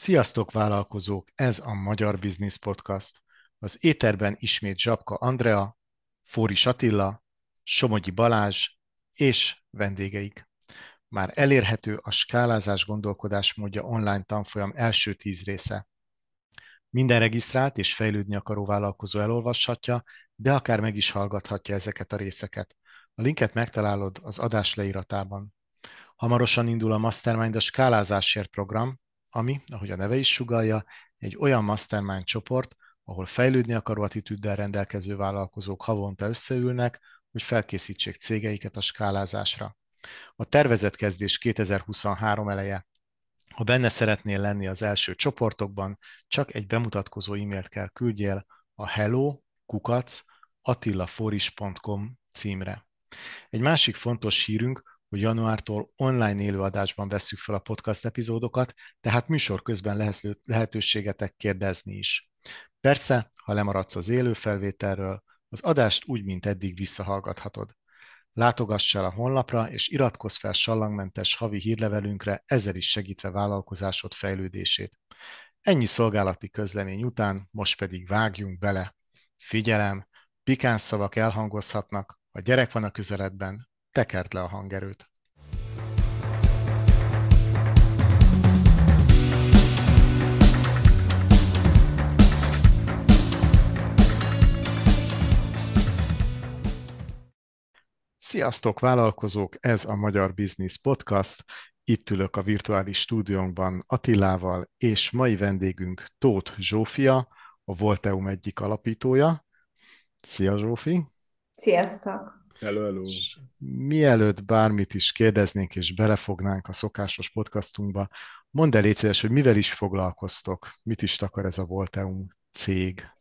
Sziasztok vállalkozók, ez a Magyar Business Podcast. Az éterben ismét Zsapka Andrea, Fóris Attila, Somogyi Balázs és vendégeik. Már elérhető a skálázás gondolkodásmódja online tanfolyam első tíz része. Minden regisztrált és fejlődni akaró vállalkozó elolvashatja, de akár meg is hallgathatja ezeket a részeket. A linket megtalálod az adás leíratában. Hamarosan indul a Mastermind a skálázásért program, ami, ahogy a neve is sugalja, egy olyan mastermind csoport, ahol fejlődni akaró attitűddel rendelkező vállalkozók havonta összeülnek, hogy felkészítsék cégeiket a skálázásra. A tervezett kezdés 2023 eleje. Ha benne szeretnél lenni az első csoportokban, csak egy bemutatkozó e-mailt kell küldjél a hello kukac attilaforis.com címre. Egy másik fontos hírünk, hogy januártól online élőadásban vesszük fel a podcast epizódokat, tehát műsor közben lehetőségetek kérdezni is. Persze, ha lemaradsz az élő felvételről, az adást úgy, mint eddig visszahallgathatod. Látogass el a honlapra, és iratkozz fel sallangmentes havi hírlevelünkre, ezzel is segítve vállalkozásod fejlődését. Ennyi szolgálati közlemény után, most pedig vágjunk bele. Figyelem, pikáns szavak elhangozhatnak, ha gyerek van a közeledben, tekert le a hangerőt. Sziasztok, vállalkozók! Ez a Magyar Business Podcast. Itt ülök a virtuális stúdiónkban Attilával, és mai vendégünk Tóth Zsófia, a Volteum egyik alapítója. Szia Zsófi! Sziasztok! Hello, hello. Mielőtt bármit is kérdeznénk és belefognánk a szokásos podcastunkba, mondd el légy hogy mivel is foglalkoztok, mit is takar ez a Volteum cég?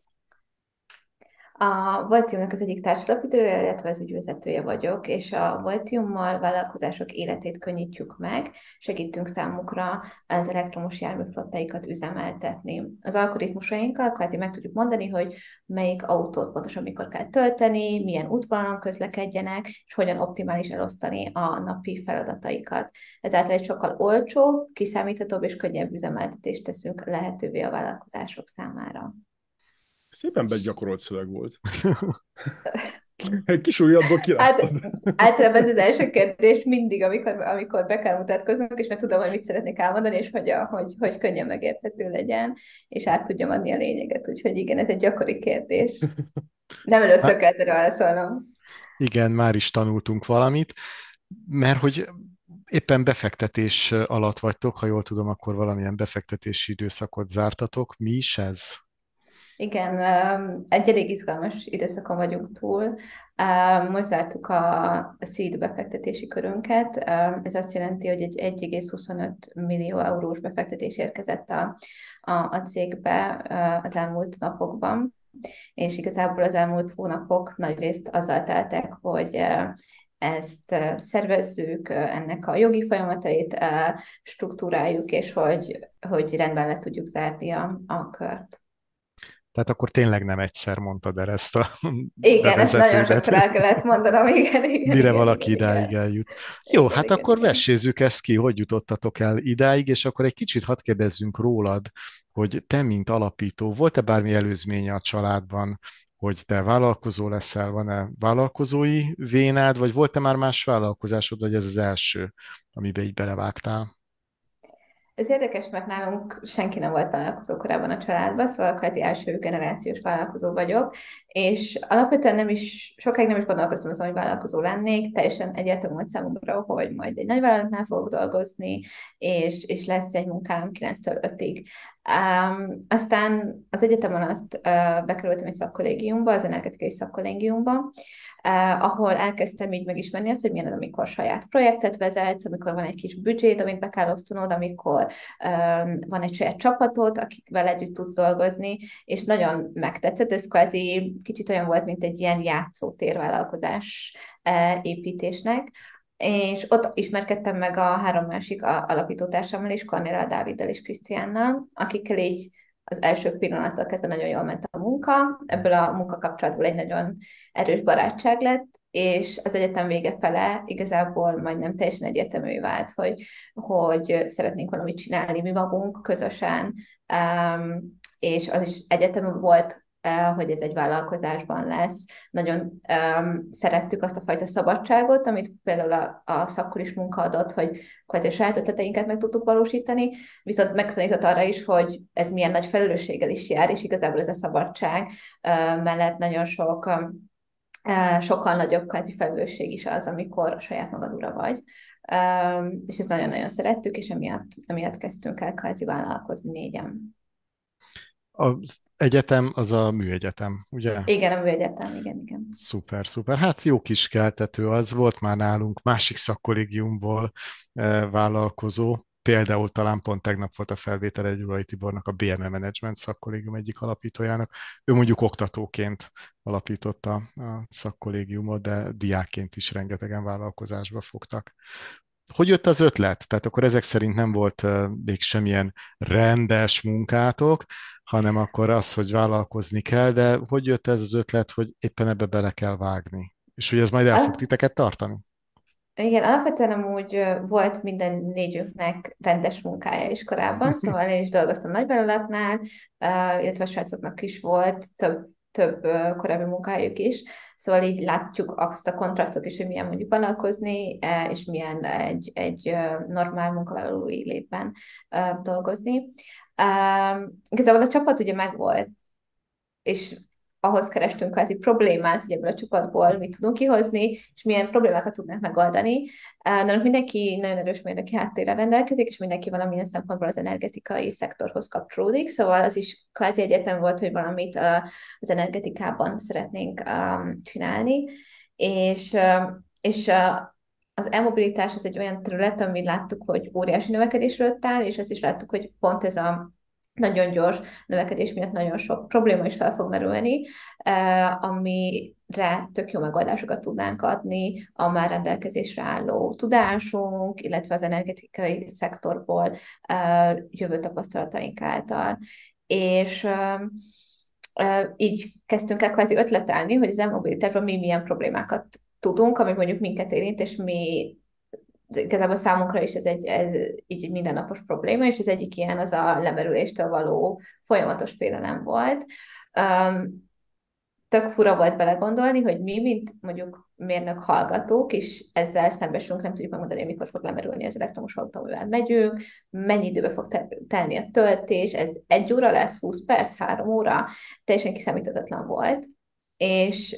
A Voltiumnak az egyik társadalapítője, illetve az ügyvezetője vagyok, és a Voltiummal vállalkozások életét könnyítjük meg, segítünk számukra az elektromos járműflottáikat üzemeltetni. Az algoritmusainkkal kvázi meg tudjuk mondani, hogy melyik autót pontosan mikor kell tölteni, milyen útvonalon közlekedjenek, és hogyan optimális elosztani a napi feladataikat. Ezáltal egy sokkal olcsóbb, kiszámíthatóbb és könnyebb üzemeltetést teszünk lehetővé a vállalkozások számára. Szépen begyakorolt szöveg volt. Egy kis kiláttad. Hát, általában ez az első kérdés mindig, amikor, amikor be kell mutatkoznunk, és meg tudom, hogy mit szeretnék elmondani, és hogy, a, hogy, hogy könnyen megérthető legyen, és át tudjam adni a lényeget. Úgyhogy igen, ez egy gyakori kérdés. Nem először hát, kellett válaszolnom. Igen, már is tanultunk valamit, mert hogy éppen befektetés alatt vagytok, ha jól tudom, akkor valamilyen befektetési időszakot zártatok. Mi is ez? Igen, egy elég izgalmas időszakon vagyunk túl. Most zártuk a seed befektetési körünket. Ez azt jelenti, hogy egy 1,25 millió eurós befektetés érkezett a, a, a cégbe az elmúlt napokban, és igazából az elmúlt hónapok nagy részt azzal teltek, hogy ezt szervezzük, ennek a jogi folyamatait struktúráljuk, és hogy, hogy rendben le tudjuk zárni a, a kört. Tehát akkor tényleg nem egyszer mondtad el ezt a Igen, ezt nagyon sokszor el kellett mondanom, igen, igen. Mire igen, valaki igen, idáig igen. eljut. Jó, igen, hát igen, akkor igen. vessézzük ezt ki, hogy jutottatok el idáig, és akkor egy kicsit hadd kérdezzünk rólad, hogy te, mint alapító, volt-e bármi előzménye a családban, hogy te vállalkozó leszel, van-e vállalkozói vénád, vagy volt-e már más vállalkozásod, vagy ez az első, amiben így belevágtál? Ez érdekes, mert nálunk senki nem volt vállalkozó korábban a családban, szóval kvázi első generációs vállalkozó vagyok, és alapvetően nem is, sokáig nem is gondolkoztam azon, hogy vállalkozó lennék, teljesen egyértelmű volt számomra, hogy majd egy nagy vállalatnál fogok dolgozni, és, és lesz egy munkám 9-től 5-ig. Um, aztán az egyetem alatt uh, bekerültem egy szakkollégiumba, az energetikai szakkollégiumba, Uh, ahol elkezdtem így megismerni azt, hogy milyen az, amikor saját projektet vezetsz, amikor van egy kis büdzsét, amit be kell osztanod, amikor um, van egy saját csapatod, akikvel együtt tudsz dolgozni, és nagyon megtetszett, ez kvázi kicsit olyan volt, mint egy ilyen játszótérvállalkozás uh, építésnek, és ott ismerkedtem meg a három másik alapítótársammal is, Cornélia Dáviddal és Krisztiánnal, akikkel így az első pillanattól kezdve nagyon jól ment a munka, ebből a munkakapcsolatból egy nagyon erős barátság lett, és az egyetem vége fele igazából majdnem teljesen egyértelmű vált, hogy, hogy szeretnénk valamit csinálni mi magunk közösen, um, és az is egyetem volt hogy ez egy vállalkozásban lesz. Nagyon um, szerettük azt a fajta szabadságot, amit például a, a szakkor is munka adott, hogy kvázi saját ötleteinket meg tudtuk valósítani, viszont megtanított arra is, hogy ez milyen nagy felelősséggel is jár, és igazából ez a szabadság uh, mellett nagyon sok um, sokkal nagyobb kvázi felelősség is az, amikor a saját magad ura vagy. Um, és ezt nagyon-nagyon szerettük, és emiatt, emiatt kezdtünk el kvázi vállalkozni négyen. Az egyetem az a műegyetem, ugye? Igen, a műegyetem, igen, igen. Szuper, szuper. Hát jó kis keltető az volt már nálunk másik szakkollégiumból eh, vállalkozó, Például talán pont tegnap volt a felvétel egy Ulai Tibornak a BME Management szakkollégium egyik alapítójának. Ő mondjuk oktatóként alapította a szakkollégiumot, de diákként is rengetegen vállalkozásba fogtak. Hogy jött az ötlet? Tehát akkor ezek szerint nem volt még semmilyen rendes munkátok, hanem akkor az, hogy vállalkozni kell, de hogy jött ez az ötlet, hogy éppen ebbe bele kell vágni? És hogy ez majd el fog titeket tartani? Igen, alapvetően amúgy volt minden négyünknek rendes munkája is korábban, szóval én is dolgoztam nagyvállalatnál, illetve a srácoknak is volt több, több korábbi munkájuk is, szóval így látjuk azt a kontrasztot is, hogy milyen mondjuk vállalkozni, és milyen egy, egy normál munkavállalói létben dolgozni. Igazából a csapat ugye megvolt, és ahhoz kerestünk kvázi problémát, hogy ebből a csapatból mit tudunk kihozni, és milyen problémákat tudnánk megoldani. Nálunk mindenki nagyon erős mérnöki háttérrel rendelkezik, és mindenki valamilyen szempontból az energetikai szektorhoz kapcsolódik, szóval az is kvázi egyetem volt, hogy valamit az energetikában szeretnénk csinálni, és, és az e-mobilitás az egy olyan terület, amit láttuk, hogy óriási növekedésről áll, és azt is láttuk, hogy pont ez a nagyon gyors növekedés miatt nagyon sok probléma is fel fog merülni, eh, amire tök jó megoldásokat tudnánk adni a már rendelkezésre álló tudásunk, illetve az energetikai szektorból eh, jövő tapasztalataink által. És eh, így kezdtünk el kvázi ötletelni, hogy az e mi milyen problémákat tudunk, ami mondjuk minket érint, és mi igazából számunkra is ez egy, ez így egy mindennapos probléma, és az egyik ilyen az a lemerüléstől való folyamatos félelem volt. Um, tök fura volt belegondolni, hogy mi, mint mondjuk mérnök hallgatók, és ezzel szembesülünk, nem tudjuk megmondani, mikor fog lemerülni az elektromos autó, amivel megyünk, mennyi időbe fog telni a töltés, ez egy óra lesz, 20 perc, három óra, teljesen kiszámíthatatlan volt, és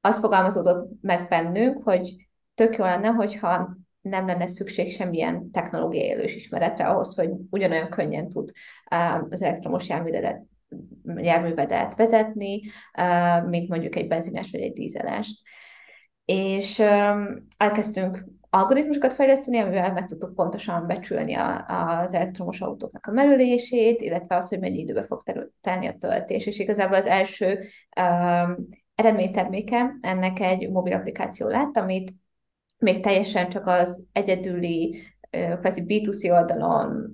az fogalmazódott meg bennünk, hogy tök jó lenne, hogyha nem lenne szükség semmilyen technológiai élős ismeretre ahhoz, hogy ugyanolyan könnyen tud az elektromos járművedet, járművedet vezetni, mint mondjuk egy benzines vagy egy dízelest. És elkezdtünk algoritmusokat fejleszteni, amivel meg tudtuk pontosan becsülni a, az elektromos autóknak a merülését, illetve azt, hogy mennyi időbe fog tenni a töltés. És igazából az első um, eredményterméke ennek egy mobil applikáció lett, amit még teljesen csak az egyedüli kvázi B2C oldalon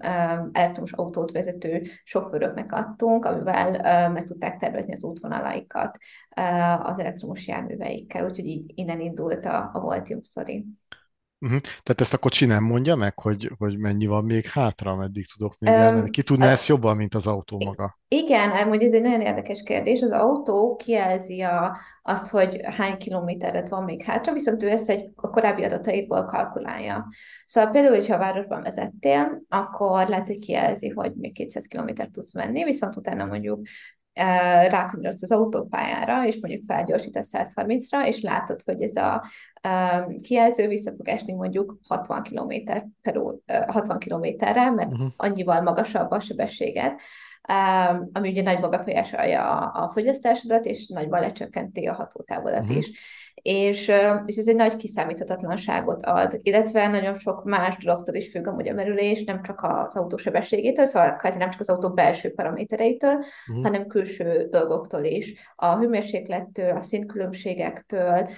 elektromos autót vezető sofőröknek adtunk, amivel meg tudták tervezni az útvonalaikat az elektromos járműveikkel, úgyhogy így innen indult a, a Voltium Story. Uh-huh. Tehát ezt a kocsi nem mondja meg, hogy, hogy mennyi van még hátra, meddig tudok még um, elmenni? Ki tudná ezt jobban, mint az autó maga? Igen, amúgy ez egy nagyon érdekes kérdés. Az autó kijelzi a, azt, hogy hány kilométeret van még hátra, viszont ő ezt egy a korábbi adataitból kalkulálja. Szóval például, hogyha a városban vezettél, akkor lehet, hogy kijelzi, hogy még 200 kilométert tudsz menni, viszont utána mondjuk rákanyarodsz az autópályára, és mondjuk felgyorsítasz 130-ra, és látod, hogy ez a kijelző vissza fog esni mondjuk 60 km per ó, 60 kilométerre, mert uh-huh. annyival magasabb a sebességet, ami ugye nagyban befolyásolja a, a fogyasztásodat, és nagyban lecsökkenti a hatótávodat uh-huh. is és, és ez egy nagy kiszámíthatatlanságot ad, illetve nagyon sok más dologtól is függ amúgy a merülés, nem csak az autó sebességétől, szóval nem csak az autó belső paramétereitől, uh-huh. hanem külső dolgoktól is. A hőmérséklettől, a színkülönbségektől,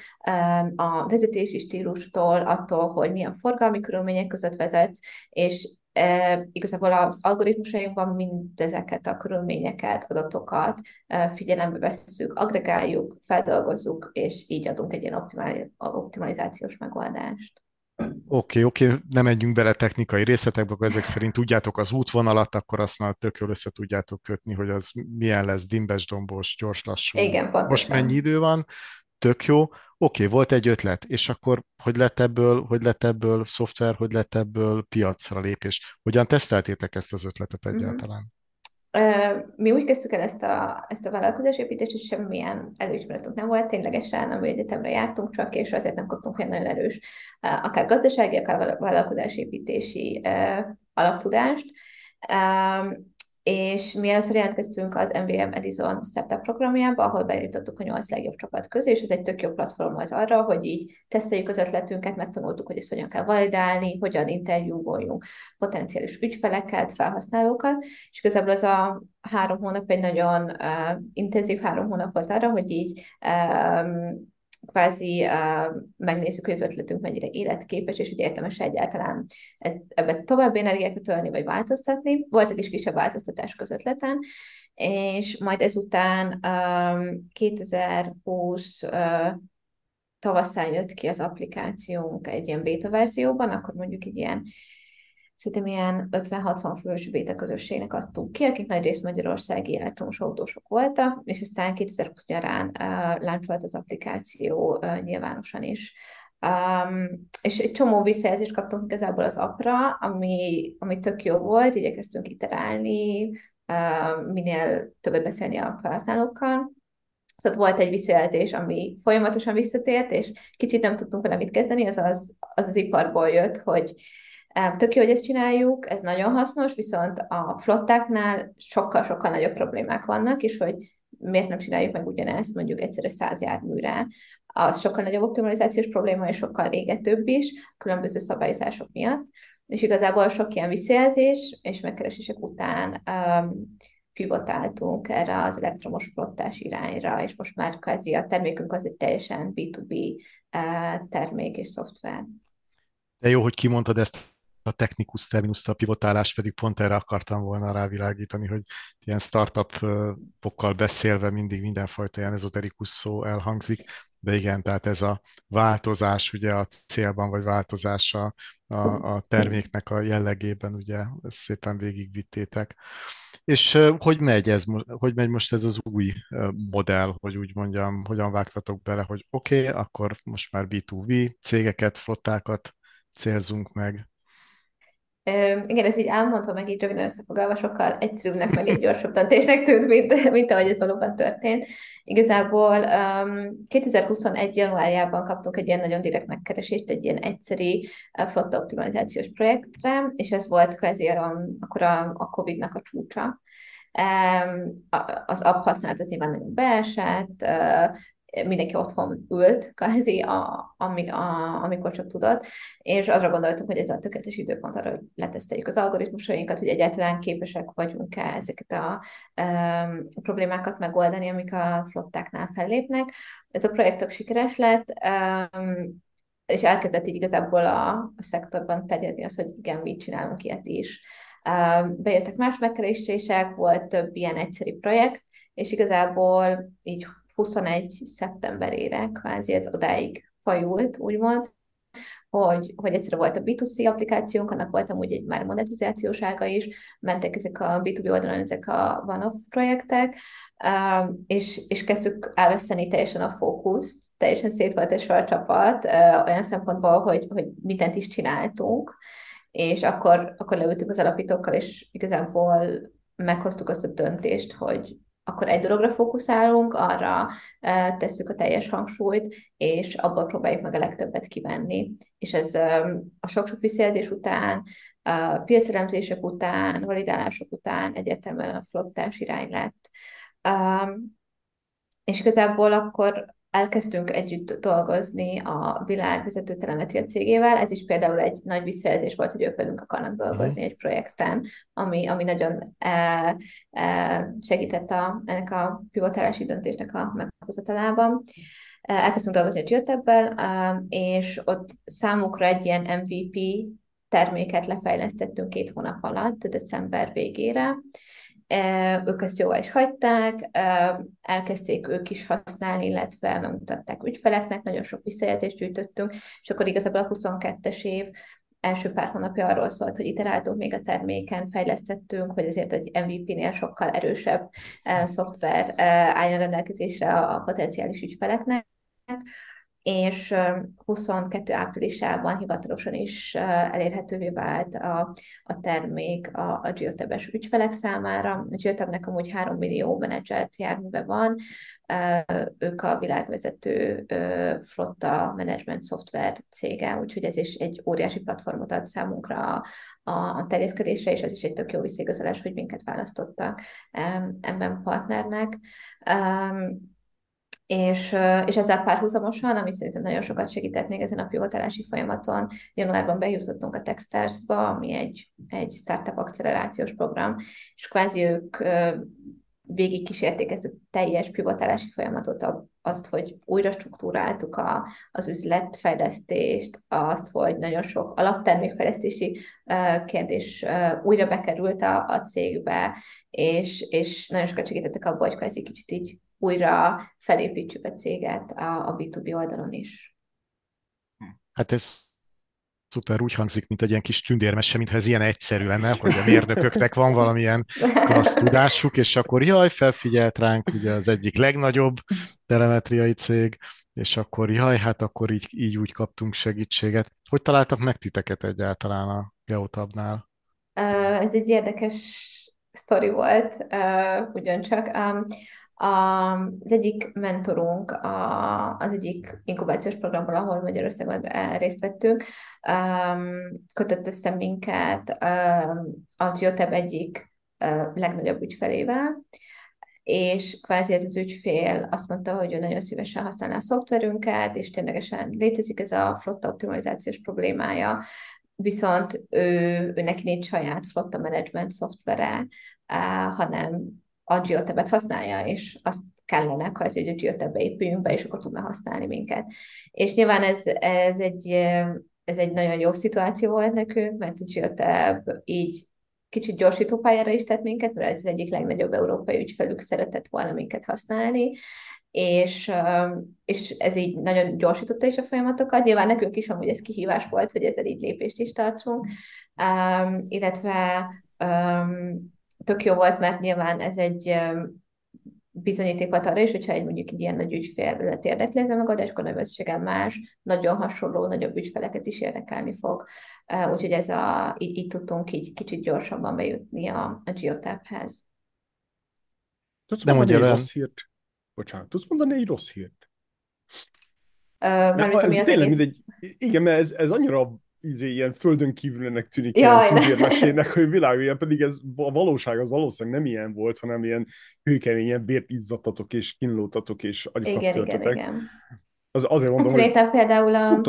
a vezetési stílustól, attól, hogy milyen forgalmi körülmények között vezetsz, és e, igazából az algoritmusainkban mindezeket a körülményeket, adatokat e, figyelembe vesszük, agregáljuk, feldolgozzuk, és így adunk egy ilyen optimalizációs megoldást. Oké, okay, oké, okay. nem menjünk bele technikai részletekbe, akkor ezek szerint tudjátok az útvonalat, akkor azt már tök jól össze tudjátok kötni, hogy az milyen lesz, dimbes, dombos, gyors, lassú. Igen, pontosan. Most mennyi idő van, tök jó. Oké, okay, volt egy ötlet, és akkor hogy lett ebből, hogy lett ebből szoftver, hogy lett ebből piacra lépés? Hogyan teszteltétek ezt az ötletet mhm. egyáltalán? Mm-hmm. Mi úgy kezdtük el ezt a, ezt a vállalkozásépítést, és semmilyen előismeretünk nem volt, ténylegesen, ami egyetemre jártunk csak, és azért nem kaptunk olyan nagyon erős, akár gazdasági, akár vállalkozásépítési alaptudást és mi először jelentkeztünk az MVM Edison Startup programjába, ahol bejutottuk a nyolc legjobb csapat közé, és ez egy tök jó platform volt arra, hogy így teszteljük az ötletünket, megtanultuk, hogy ezt hogyan kell validálni, hogyan interjúvoljunk potenciális ügyfeleket, felhasználókat, és igazából az a három hónap egy nagyon uh, intenzív három hónap volt arra, hogy így um, kvázi uh, megnézzük, hogy az ötletünk mennyire életképes, és hogy értemes egyáltalán ebbe további energiát tölni, vagy változtatni. Voltak is kisebb változtatások az ötleten, és majd ezután um, 2020 uh, tavaszán jött ki az applikációnk egy ilyen beta verzióban, akkor mondjuk egy ilyen szerintem ilyen 50-60 fős közösségnek adtunk ki, akik nagy részt magyarországi elektromos autósok voltak, és aztán 2020 nyarán uh, láncsolt az applikáció uh, nyilvánosan is. Um, és egy csomó visszajelzést kaptunk igazából az appra, ami, ami tök jó volt, igyekeztünk iterálni, uh, minél többet beszélni a felhasználókkal. Szóval volt egy visszajelzés, ami folyamatosan visszatért, és kicsit nem tudtunk vele mit kezdeni, az az, az, az iparból jött, hogy Tök jó, hogy ezt csináljuk, ez nagyon hasznos, viszont a flottáknál sokkal-sokkal nagyobb problémák vannak, és hogy miért nem csináljuk meg ugyanezt mondjuk egyszerre száz járműre. Az sokkal nagyobb optimalizációs probléma, és sokkal égetőbb is, különböző szabályozások miatt. És igazából sok ilyen visszajelzés és megkeresések után um, pivotáltunk erre az elektromos flottás irányra, és most már kvázi a termékünk az egy teljesen B2B uh, termék és szoftver. De jó, hogy kimondtad ezt a technikus terminuszt, a pivotálás pedig pont erre akartam volna rávilágítani, hogy ilyen startupokkal beszélve mindig mindenfajta ilyen ezoterikus szó elhangzik, de igen, tehát ez a változás ugye a célban, vagy változás a, a, a terméknek a jellegében, ugye ezt szépen végigvittétek. És hogy megy, ez, hogy megy most ez az új modell, hogy úgy mondjam, hogyan vágtatok bele, hogy oké, okay, akkor most már B2B cégeket, flottákat célzunk meg, igen, ez így elmondva, meg így röviden összefoglalva sokkal egyszerűbbnek, meg egy gyorsabb döntésnek tűnt, mint, mint ahogy ez valóban történt. Igazából um, 2021. januárjában kaptunk egy ilyen nagyon direkt megkeresést, egy ilyen egyszeri uh, flotta optimalizációs projektre, és ez volt kvázi um, akkor a, a COVID-nak a csúcsa. Um, az app használat az nyilván nagyon beesett, uh, mindenki otthon ült, kvázi, a, ami, a, amikor csak tudott, és arra gondoltuk, hogy ez a tökéletes időpont arra, hogy leteszteljük az algoritmusainkat, hogy egyáltalán képesek vagyunk-e ezeket a um, problémákat megoldani, amik a flottáknál fellépnek. Ez a projekt sikeres lett, um, és elkezdett így igazából a, a szektorban terjedni az, hogy igen, mi csinálunk ilyet is. Um, bejöttek más megkeresések, volt több ilyen egyszerű projekt, és igazából így 21 szeptemberére kvázi ez odáig fajult, úgymond, hogy, hogy egyszerre volt a B2C applikációnk, annak volt amúgy egy már monetizációs ága is, mentek ezek a B2B oldalon ezek a one-off projektek, és, és kezdtük elveszteni teljesen a fókuszt, teljesen szét volt esve a csapat, olyan szempontból, hogy, hogy mindent is csináltunk, és akkor, akkor leültünk az alapítókkal, és igazából meghoztuk azt a döntést, hogy, akkor egy dologra fókuszálunk, arra tesszük a teljes hangsúlyt, és abból próbáljuk meg a legtöbbet kivenni. És ez a sok-sok visszajelzés után, a piacelemzések után, validálások után egyértelműen a flottás irány lett. és igazából akkor elkezdtünk együtt dolgozni a világ vezető telemetria cégével. Ez is például egy nagy visszajelzés volt, hogy ők velünk akarnak dolgozni uh-huh. egy projekten, ami, ami nagyon e, e, segített a, ennek a pivotálási döntésnek a meghozatalában. Elkezdtünk dolgozni a Geotebbel, és ott számukra egy ilyen MVP terméket lefejlesztettünk két hónap alatt, december végére. Ők ezt jóval is hagyták, elkezdték ők is használni, illetve megmutatták ügyfeleknek, nagyon sok visszajelzést gyűjtöttünk, és akkor igazából a 22-es év első pár hónapja arról szólt, hogy iteráltunk még a terméken, fejlesztettünk, hogy azért egy MVP-nél sokkal erősebb szoftver álljon rendelkezésre a potenciális ügyfeleknek és 22 áprilisában hivatalosan is elérhetővé vált a, a termék a, a Geotab-es ügyfelek számára. A Geotabnek amúgy 3 millió menedzselt járműve van, ők a világvezető flotta management szoftver cége, úgyhogy ez is egy óriási platformot ad számunkra a, a terjeszkedésre, és ez is egy tök jó visszigazolás, hogy minket választottak ebben partnernek és, és ezzel párhuzamosan, ami szerintem nagyon sokat segített még ezen a pivotálási folyamaton, januárban bejutottunk a Techstars-ba, ami egy, egy startup accelerációs program, és kvázi ők végig kísérték ezt a teljes pivotálási folyamatot, azt, hogy újra struktúráltuk a, az üzletfejlesztést, azt, hogy nagyon sok alaptermékfejlesztési kérdés újra bekerült a, a cégbe, és, és nagyon sokat segítettek abban, hogy kvázi kicsit így újra felépítsük a céget a, a B2B oldalon is. Hát ez szuper úgy hangzik, mint egy ilyen kis tündérmese, mintha ez ilyen egyszerű lenne, hogy a mérdököknek van valamilyen klassz tudásuk, és akkor jaj, felfigyelt ránk ugye az egyik legnagyobb telemetriai cég, és akkor jaj, hát akkor így, így úgy kaptunk segítséget. Hogy találtak meg titeket egyáltalán a Geotabnál? Ez egy érdekes sztori volt, ugyancsak. Az egyik mentorunk az egyik inkubációs programból, ahol Magyarországon részt vettünk, kötött össze minket a Geotab egyik legnagyobb ügyfelével, és kvázi ez az ügyfél azt mondta, hogy ő nagyon szívesen használná a szoftverünket, és ténylegesen létezik ez a flotta optimalizációs problémája, viszont ő, ő neki nincs saját flotta management szoftvere, hanem a geotab használja, és azt kellene, ha ez egy geotab épüljünk be, és akkor tudna használni minket. És nyilván ez, ez, egy, ez egy nagyon jó szituáció volt nekünk, mert a geotab így kicsit gyorsító pályára is tett minket, mert ez az egyik legnagyobb európai ügyfelük szeretett volna minket használni, és, és ez így nagyon gyorsította is a folyamatokat. Nyilván nekünk is amúgy ez kihívás volt, hogy ezzel így lépést is tartsunk, um, illetve um, tök jó volt, mert nyilván ez egy bizonyíték volt arra is, hogyha egy mondjuk egy ilyen nagy ügyfélet érdekli ez a megoldás, akkor nagy más, nagyon hasonló, nagyobb ügyfeleket is érdekelni fog. Úgyhogy ez a, így, így tudtunk így kicsit gyorsabban bejutni a, a Geotaphez. Tudsz mondani egy rossz hírt? Bocsánat, tudsz mondani egy rossz hírt? Uh, mert, ami az tényleg, egész... mindegy, igen, mert ez, ez annyira izé, ilyen földön kívülnek tűnik Jaj, ilyen tündérmesének, hogy világ, ilyen pedig ez a valóság az valószínűleg nem ilyen volt, hanem ilyen hőkemény, ilyen bért izzattatok és kínlótatok és agyakat igen, Igen, igen. Az, azért mondom, hát szerintem például a,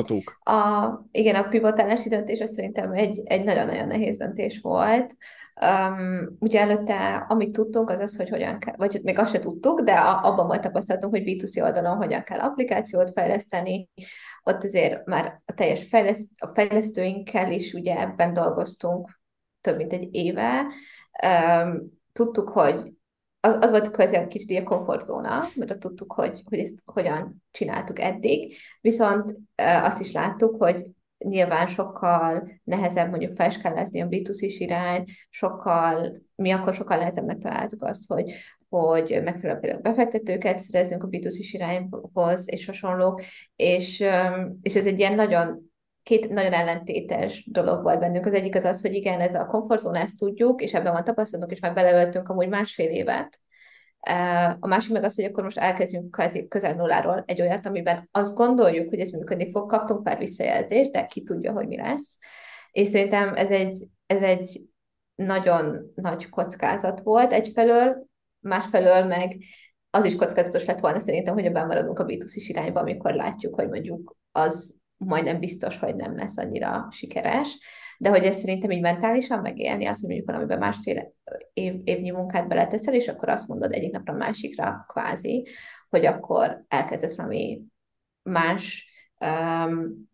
a, igen, a pivotálási döntés az szerintem egy, egy nagyon-nagyon nehéz döntés volt. Um, ugye előtte, amit tudtunk, az az, hogy hogyan kell, vagy még azt se tudtuk, de abban volt tapasztalatunk, hogy B2C oldalon hogyan kell applikációt fejleszteni, ott azért már a teljes fejleszt, a fejlesztőinkkel is ugye ebben dolgoztunk több mint egy éve. Tudtuk, hogy az, az volt kvázi egy kicsit a komfortzóna, mert tudtuk, hogy, hogy ezt hogyan csináltuk eddig, viszont azt is láttuk, hogy nyilván sokkal nehezebb mondjuk felskálázni a B2C-s irány, sokkal, mi akkor sokkal nehezebbnek találtuk azt, hogy, hogy megfelelő például befektetőket szerezzünk a B2C-s irányhoz, és hasonló, és, és ez egy ilyen nagyon két nagyon ellentétes dolog volt bennünk. Az egyik az az, hogy igen, ez a komfortzóna, ezt tudjuk, és ebben van tapasztalatunk, és már beleöltünk amúgy másfél évet, a másik meg az, hogy akkor most elkezdjünk közel nulláról egy olyat, amiben azt gondoljuk, hogy ez működni fog, kaptunk pár visszajelzést, de ki tudja, hogy mi lesz. És szerintem ez egy, ez egy nagyon nagy kockázat volt egyfelől, másfelől meg az is kockázatos lett volna szerintem, hogy ebben maradunk a B2C irányba, amikor látjuk, hogy mondjuk az majdnem biztos, hogy nem lesz annyira sikeres. De hogy ezt szerintem így mentálisan megélni, azt, hogy mondjuk valamiben másfél év, évnyi munkát beleteszel, és akkor azt mondod egyik napra a másikra kvázi, hogy akkor elkezdesz valami más um,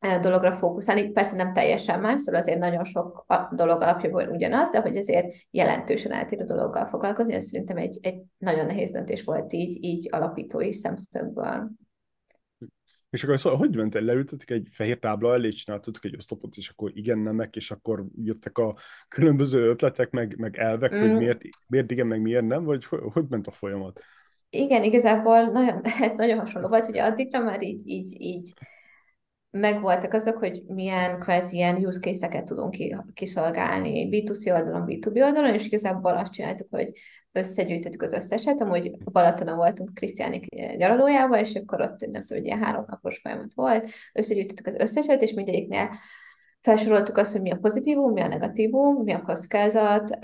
dologra fókuszálni, persze nem teljesen más, szóval azért nagyon sok dolog alapjából ugyanaz, de hogy azért jelentősen eltérő dologgal foglalkozni, ez szerintem egy, egy nagyon nehéz döntés volt így, így alapítói szemszögből. És akkor szóval, hogy ment el? Leültetek egy fehér tábla elé, csináltatok egy osztopot, és akkor igen, nemek, és akkor jöttek a különböző ötletek, meg, meg elvek, mm. hogy miért, miért igen, meg miért nem, vagy hogy, hogy ment a folyamat? Igen, igazából nagyon, ez nagyon hasonló volt, hogy addigra már így, így, így megvoltak azok, hogy milyen kvázi ilyen use case-eket tudunk kiszolgálni B2C oldalon, B2B oldalon, és igazából azt csináltuk, hogy összegyűjtöttük az összeset, amúgy Balatonon voltunk Krisztiánik nyaralójával, és akkor ott nem tudom, hogy ilyen három napos folyamat volt, összegyűjtöttük az összeset, és mindegyiknél felsoroltuk azt, hogy mi a pozitívum, mi a negatívum, mi a kockázat,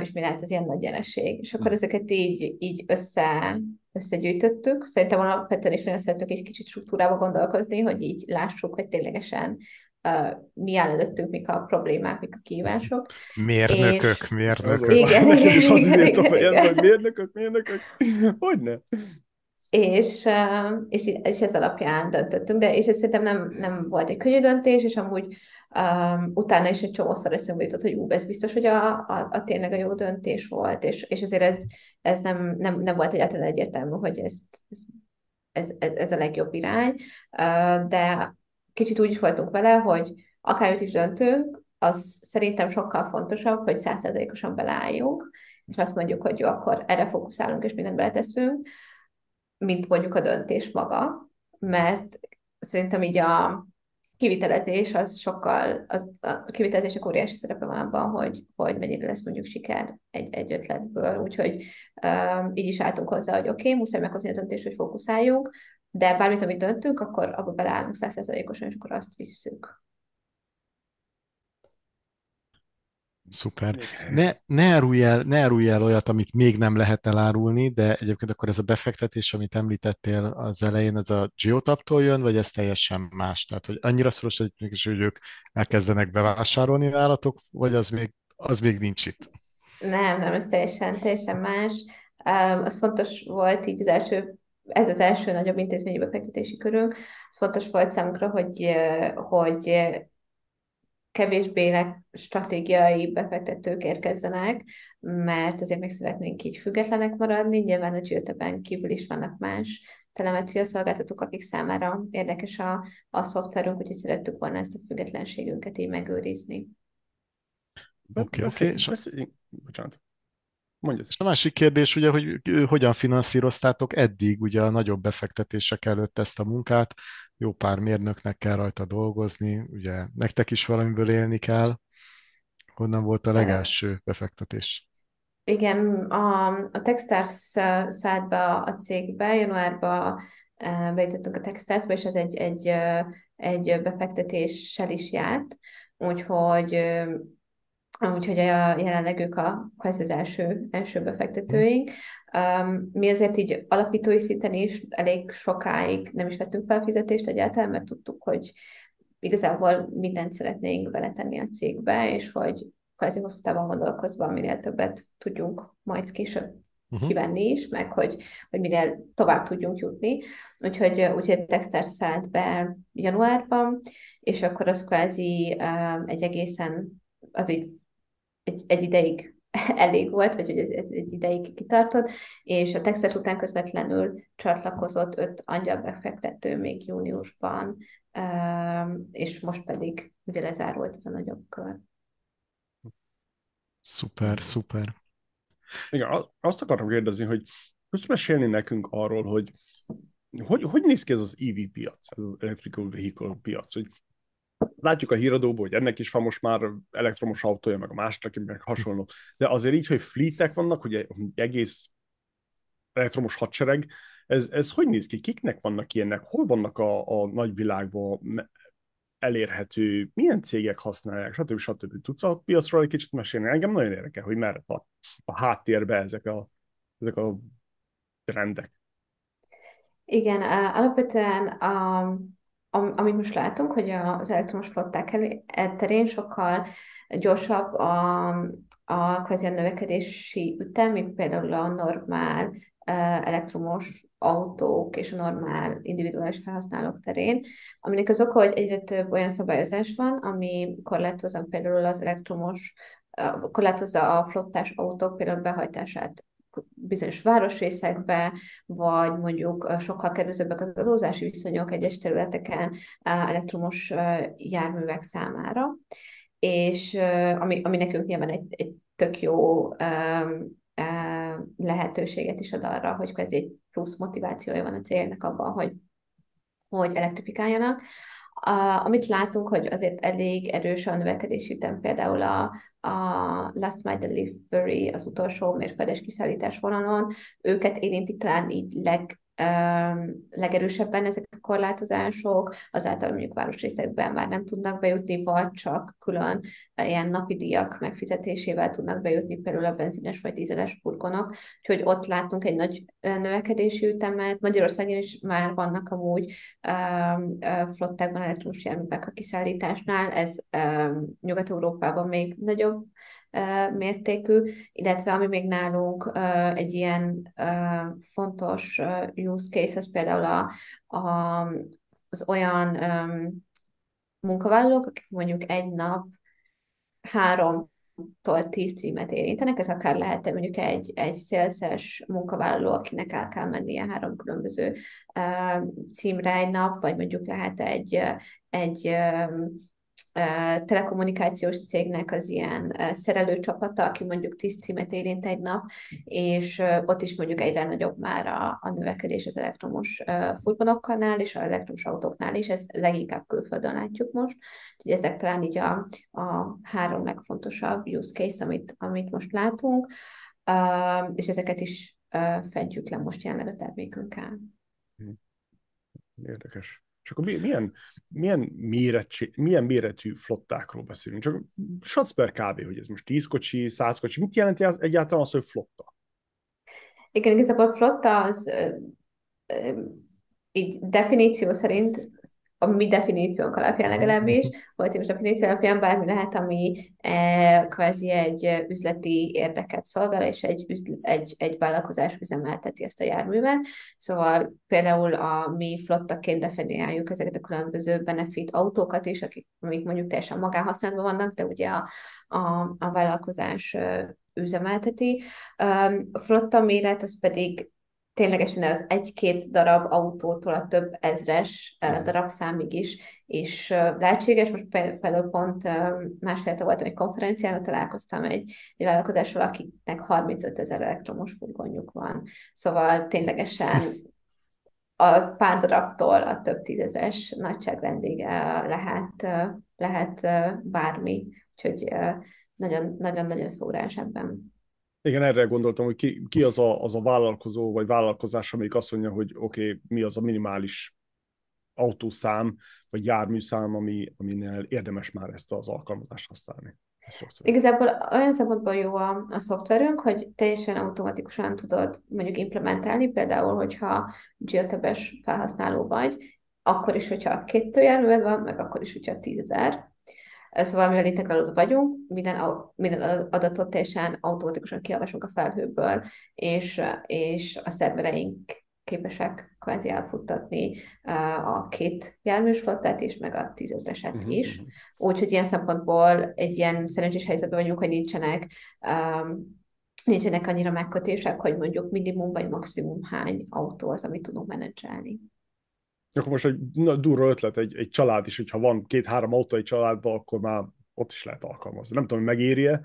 és mi lehet az ilyen nagy jelenség. És akkor hm. ezeket így, így össze, összegyűjtöttük. Szerintem alapvetően is nagyon szeretünk egy kicsit struktúrába gondolkozni, hogy így lássuk, hogy ténylegesen uh, mi áll előttünk, mik a problémák, mik a kívások. Mérnökök, és... mérnökök. Igen, igen, igen, igen, igen, hogy mérnökök, mérnökök. Hogyne? És, és, és ez alapján döntöttünk, de és ez szerintem nem, nem volt egy könnyű döntés, és amúgy um, utána is egy csomószor eszembe jutott, hogy ú, ez biztos, hogy a, a, a tényleg a jó döntés volt, és, és azért ez, ez nem, nem, nem volt egyáltalán egyértelmű, hogy ez, ez, ez, ez a legjobb irány, uh, de kicsit úgy is voltunk vele, hogy akárhogy is döntünk, az szerintem sokkal fontosabb, hogy százszerzalékosan beleálljunk, és azt mondjuk, hogy jó, akkor erre fókuszálunk, és mindent beleteszünk, mint mondjuk a döntés maga, mert szerintem így a kivitelezés az sokkal, az, a kivitelezésnek óriási szerepe van abban, hogy, hogy mennyire lesz mondjuk siker egy, egy ötletből, úgyhogy um, így is álltunk hozzá, hogy oké, okay, muszáj meghozni a döntést, hogy fókuszáljunk, de bármit, amit döntünk, akkor abba beleállunk százszerzalékosan, és akkor azt visszük. Szuper. Ne, ne, árulj el, ne árulj el olyat, amit még nem lehet elárulni, de egyébként akkor ez a befektetés, amit említettél az elején, ez a Geotaptól jön, vagy ez teljesen más? Tehát, hogy annyira szoros együttműködés, hogy ők elkezdenek bevásárolni nálatok, vagy az még, az még nincs itt? Nem, nem, ez teljesen, teljesen más. Um, az fontos volt így az első ez az első nagyobb intézményi befektetési körünk. Ez fontos volt számunkra, hogy, hogy kevésbé stratégiai befektetők érkezzenek, mert azért meg szeretnénk így függetlenek maradni. Nyilván a Geoteben kívül is vannak más telemetria szolgáltatók, akik számára érdekes a, a szoftverünk, úgyhogy szerettük volna ezt a függetlenségünket így megőrizni. Oké, okay, oké. Okay. Bocsánat. Mondjad. És a másik kérdés ugye, hogy hogyan finanszíroztátok eddig ugye a nagyobb befektetések előtt ezt a munkát, jó pár mérnöknek kell rajta dolgozni, ugye nektek is valamiből élni kell. Honnan volt a legelső befektetés? Igen, a, a Techstars szállt be a cégbe, januárban bejutottunk a Techstarsba, és ez egy, egy, egy befektetéssel is járt, úgyhogy úgyhogy a, jelenleg ők a, ez az első, első befektetőink. Um, mi azért így alapítói szinten is elég sokáig nem is vettünk fel fizetést egyáltalán, mert tudtuk, hogy igazából mindent szeretnénk beletenni a cégbe, és hogy kvázi hosszú távon gondolkozva minél többet tudjunk majd később uh-huh. kivenni is, meg hogy, hogy minél tovább tudjunk jutni. Úgyhogy, úgyhogy Texter szállt be januárban, és akkor az kvázi um, egy egészen, az így egy, egy ideig elég volt, vagy hogy ez, ez egy ideig kitartott, és a Texas után közvetlenül csatlakozott öt angyalbefektető még júniusban, és most pedig ugye lezárult ez a nagyobb kör. Szuper, szuper. Igen, azt akartam kérdezni, hogy tudsz mesélni nekünk arról, hogy hogy, hogy néz ki ez az EV piac, az Electrical Vehicle piac, hogy látjuk a híradóból, hogy ennek is van most már elektromos autója, meg a másnak, meg hasonló. De azért így, hogy fleetek vannak, hogy egész elektromos hadsereg, ez, ez hogy néz ki? Kiknek vannak ilyenek? Hol vannak a, a nagyvilágban elérhető, milyen cégek használják, stb. stb. Tudsz a piacról egy kicsit mesélni? Engem nagyon érdekel, hogy merre a, a háttérbe ezek a, ezek a trendek. Igen, alapvetően a, am, amit most látunk, hogy az elektromos flották terén sokkal gyorsabb a, a kvázi a növekedési ütem, mint például a normál elektromos autók és a normál individuális felhasználók terén, aminek az oka, hogy egyre több olyan szabályozás van, ami korlátozza például az elektromos, korlátozza a flottás autók például behajtását bizonyos városrészekbe, vagy mondjuk sokkal kedvezőbbek az adózási viszonyok egyes területeken elektromos járművek számára, és ami, ami nekünk nyilván egy, egy tök jó lehetőséget is ad arra, hogy ez egy plusz motivációja van a célnak abban, hogy, hogy elektrifikáljanak. A, amit látunk, hogy azért elég erős a növekedési ütem, például a, a Last Mile Delivery, az utolsó mérföldes kiszállítás vonalon, őket érintik talán így leg, legerősebben ezek a korlátozások, azáltal mondjuk városrészekben már nem tudnak bejutni, vagy csak külön ilyen napi díjak megfizetésével tudnak bejutni, például a benzines vagy dízeles furgonok, úgyhogy ott látunk egy nagy növekedési ütemet. Magyarországon is már vannak amúgy flottákban elektromos járművek a kiszállításnál, ez Nyugat-Európában még nagyobb mértékű, illetve ami még nálunk egy ilyen fontos use case, ez például a, a, az olyan munkavállalók, akik mondjuk egy nap három tól tíz címet érintenek, ez akár lehet mondjuk egy, egy szélszes munkavállaló, akinek el kell mennie három különböző uh, címre egy nap, vagy mondjuk lehet egy, egy um, telekommunikációs cégnek az ilyen szerelőcsapata, aki mondjuk tíz címet érint egy nap, és ott is mondjuk egyre nagyobb már a, a növekedés az elektromos furgonokkal és az elektromos autóknál is, ezt leginkább külföldön látjuk most, úgyhogy ezek talán így a, a három legfontosabb use case, amit, amit most látunk, és ezeket is fedjük le most jelenleg a termékünkkel. Hm. Érdekes. És akkor milyen, milyen, méretség, milyen méretű flottákról beszélünk? Csak satsz per kb., hogy ez most 10 kocsi, 100 kocsi, mit jelenti egyáltalán az, hogy flotta? Igen, igazából flotta az így definíció szerint a mi definíciónk alapján legalábbis, vagy most definíció alapján bármi lehet, ami e, kvázi egy üzleti érdeket szolgál, és egy, üzl, egy, egy vállalkozás üzemelteti ezt a járművet. Szóval például a mi flottaként definiáljuk ezeket a különböző benefit autókat is, akik, amik mondjuk teljesen magánhasználatban vannak, de ugye a, a, a vállalkozás üzemelteti. A flotta méret az pedig ténylegesen az egy-két darab autótól a több ezres uh, darab számig is, és lehetséges. Most például pont másfél voltam egy konferencián, találkoztam egy, egy vállalkozással, akiknek 35 ezer elektromos furgonjuk van. Szóval ténylegesen a pár darabtól a több tízezres nagyságrendig lehet, lehet bármi. Úgyhogy nagyon-nagyon szórás ebben. Igen, erre gondoltam, hogy ki, ki az, a, az a vállalkozó vagy vállalkozás, amelyik azt mondja, hogy oké, okay, mi az a minimális autószám vagy járműszám, ami, aminél érdemes már ezt az alkalmazást használni. Igazából olyan szempontból jó a, a szoftverünk, hogy teljesen automatikusan tudod mondjuk implementálni, például, hogyha geotabes felhasználó vagy, akkor is, hogyha két járműved van, meg akkor is, hogyha tízezer, Szóval, mivel integrálódva vagyunk, minden, minden adatot teljesen automatikusan kiolvasunk a felhőből, és, és a szervereink képesek kvázi elfuttatni a két járműs flottát is, meg a tízezreset uh-huh. is. Mhm. Úgyhogy ilyen szempontból egy ilyen szerencsés helyzetben vagyunk, hogy nincsenek um, nincsenek annyira megkötések, hogy mondjuk minimum vagy maximum hány autó az, amit tudunk menedzselni. Akkor most egy na, durva ötlet, egy, egy család is, hogyha van két-három autó egy családban, akkor már ott is lehet alkalmazni. Nem tudom, hogy megéri-e,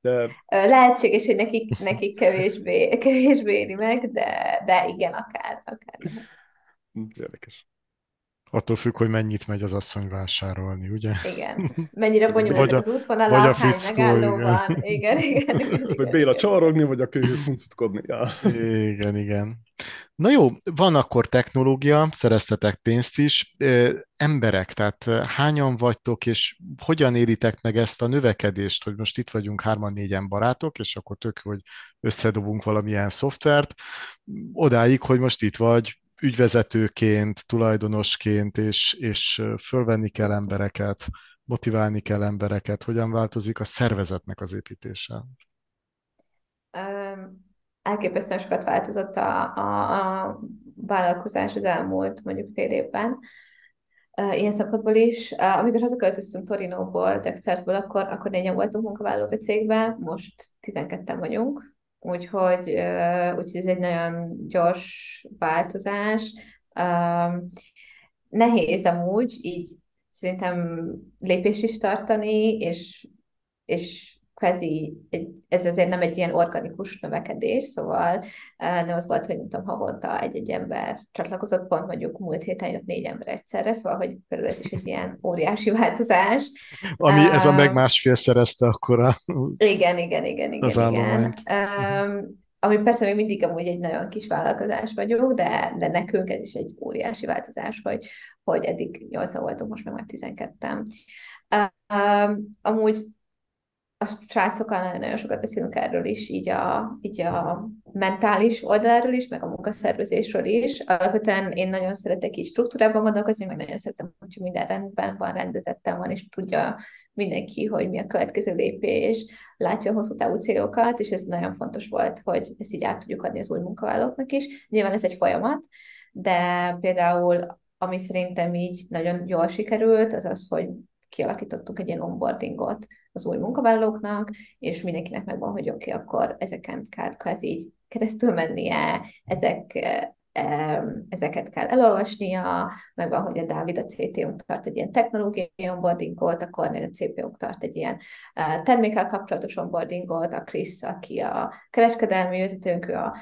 de... Lehetséges, hogy nekik, nekik kevésbé, kevésbé éri meg, de, de igen, akár. akár. Érdekes. Attól függ, hogy mennyit megy az asszony vásárolni, ugye? Igen. Mennyire bonyolult az útvonal, vagy a hány megálló van. Igen, igen, igen, igen. Vagy Béla csavarogni, vagy a kölyök huncutkodni. Ja. Igen, igen. Na jó, van akkor technológia, szereztetek pénzt is, emberek, tehát hányan vagytok, és hogyan élitek meg ezt a növekedést, hogy most itt vagyunk hárman-négyen barátok, és akkor tök, hogy összedobunk valamilyen szoftvert, odáig, hogy most itt vagy ügyvezetőként, tulajdonosként, és, és fölvenni kell embereket, motiválni kell embereket, hogyan változik a szervezetnek az építése? Elképesztően sokat változott a, a, a vállalkozás az elmúlt mondjuk fél évben. Ilyen szempontból is. Amikor hazaköltöztünk Torinóból, Texasból, akkor, akkor négyen voltunk munkavállalók a cégben, most 12 vagyunk, úgyhogy, úgyhogy ez egy nagyon gyors változás. Nehéz amúgy így szerintem lépést is tartani, és, és kvázi, ez azért nem egy ilyen organikus növekedés, szóval nem az volt, hogy nem tudom, havonta egy-egy ember csatlakozott, pont mondjuk múlt héten jött négy ember egyszerre, szóval, hogy például ez is egy ilyen óriási változás. Ami um, ez a meg másfél szerezte akkor a, igen, igen, igen, igen, az igen. Um, ami persze még mindig amúgy egy nagyon kis vállalkozás vagyunk, de, de nekünk ez is egy óriási változás, hogy, hogy eddig 8 voltunk, most meg már 12-en. Um, amúgy a srácokkal nagyon sokat beszélünk erről is, így a, így a mentális oldaláról is, meg a munkaszervezésről is. Alapvetően én nagyon szeretek így struktúrában gondolkozni, meg nagyon szeretem, hogy minden rendben van, rendezettem van, és tudja mindenki, hogy mi a következő lépés, látja a hosszú távú célokat, és ez nagyon fontos volt, hogy ezt így át tudjuk adni az új munkavállalóknak is. Nyilván ez egy folyamat, de például ami szerintem így nagyon jól sikerült, az az, hogy kialakítottunk egy ilyen onboardingot az új munkavállalóknak, és mindenkinek megvan, hogy oké, okay, akkor ezeken kell kvázi így keresztül mennie, ezek, ezeket kell elolvasnia, megvan, hogy a Dávid a CTO-nk tart egy ilyen technológiai onboardingot, a Cornél a CPO-nk tart egy ilyen termékkel kapcsolatos onboardingot, a Chris, aki a kereskedelmi vezetőnk, a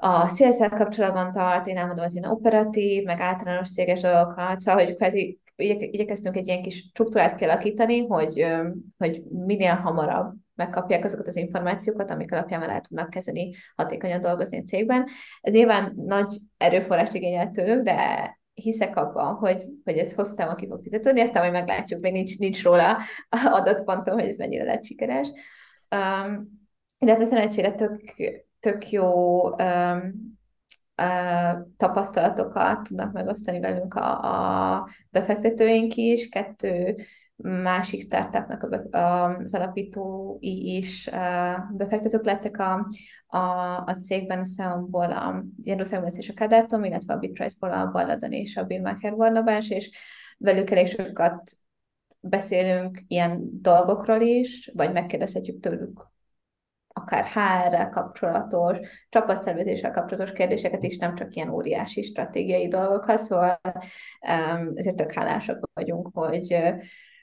a CSL kapcsolatban tart, én elmondom az ilyen operatív, meg általános céges dolgokat, szóval, hogy kvázi igyekeztünk egy ilyen kis struktúrát kialakítani, hogy, hogy minél hamarabb megkapják azokat az információkat, amik alapján már el tudnak kezdeni hatékonyan dolgozni a cégben. Ez nyilván nagy erőforrást igényel tőlük, de hiszek abban, hogy, hogy ez hosszú távon ki fog fizetődni, aztán majd meglátjuk, még nincs, nincs róla adatpontom, hogy ez mennyire lett sikeres. Um, illetve szerencsére tök, tök jó um, tapasztalatokat tudnak megosztani velünk a, a befektetőink is, kettő másik startupnak a, a, az alapítói is befektetők lettek a, a, a cégben, a Xeonból a Jerusalem és a Kadátom, illetve a Bitprice-ból a Balladan és a Bill Macher Barnabás, és velük elég sokat beszélünk ilyen dolgokról is, vagy megkérdezhetjük tőlük akár HR-rel kapcsolatos, csapatszervezéssel kapcsolatos kérdéseket is, nem csak ilyen óriási stratégiai dolgokat, szóval ezért tök hálásak vagyunk, hogy,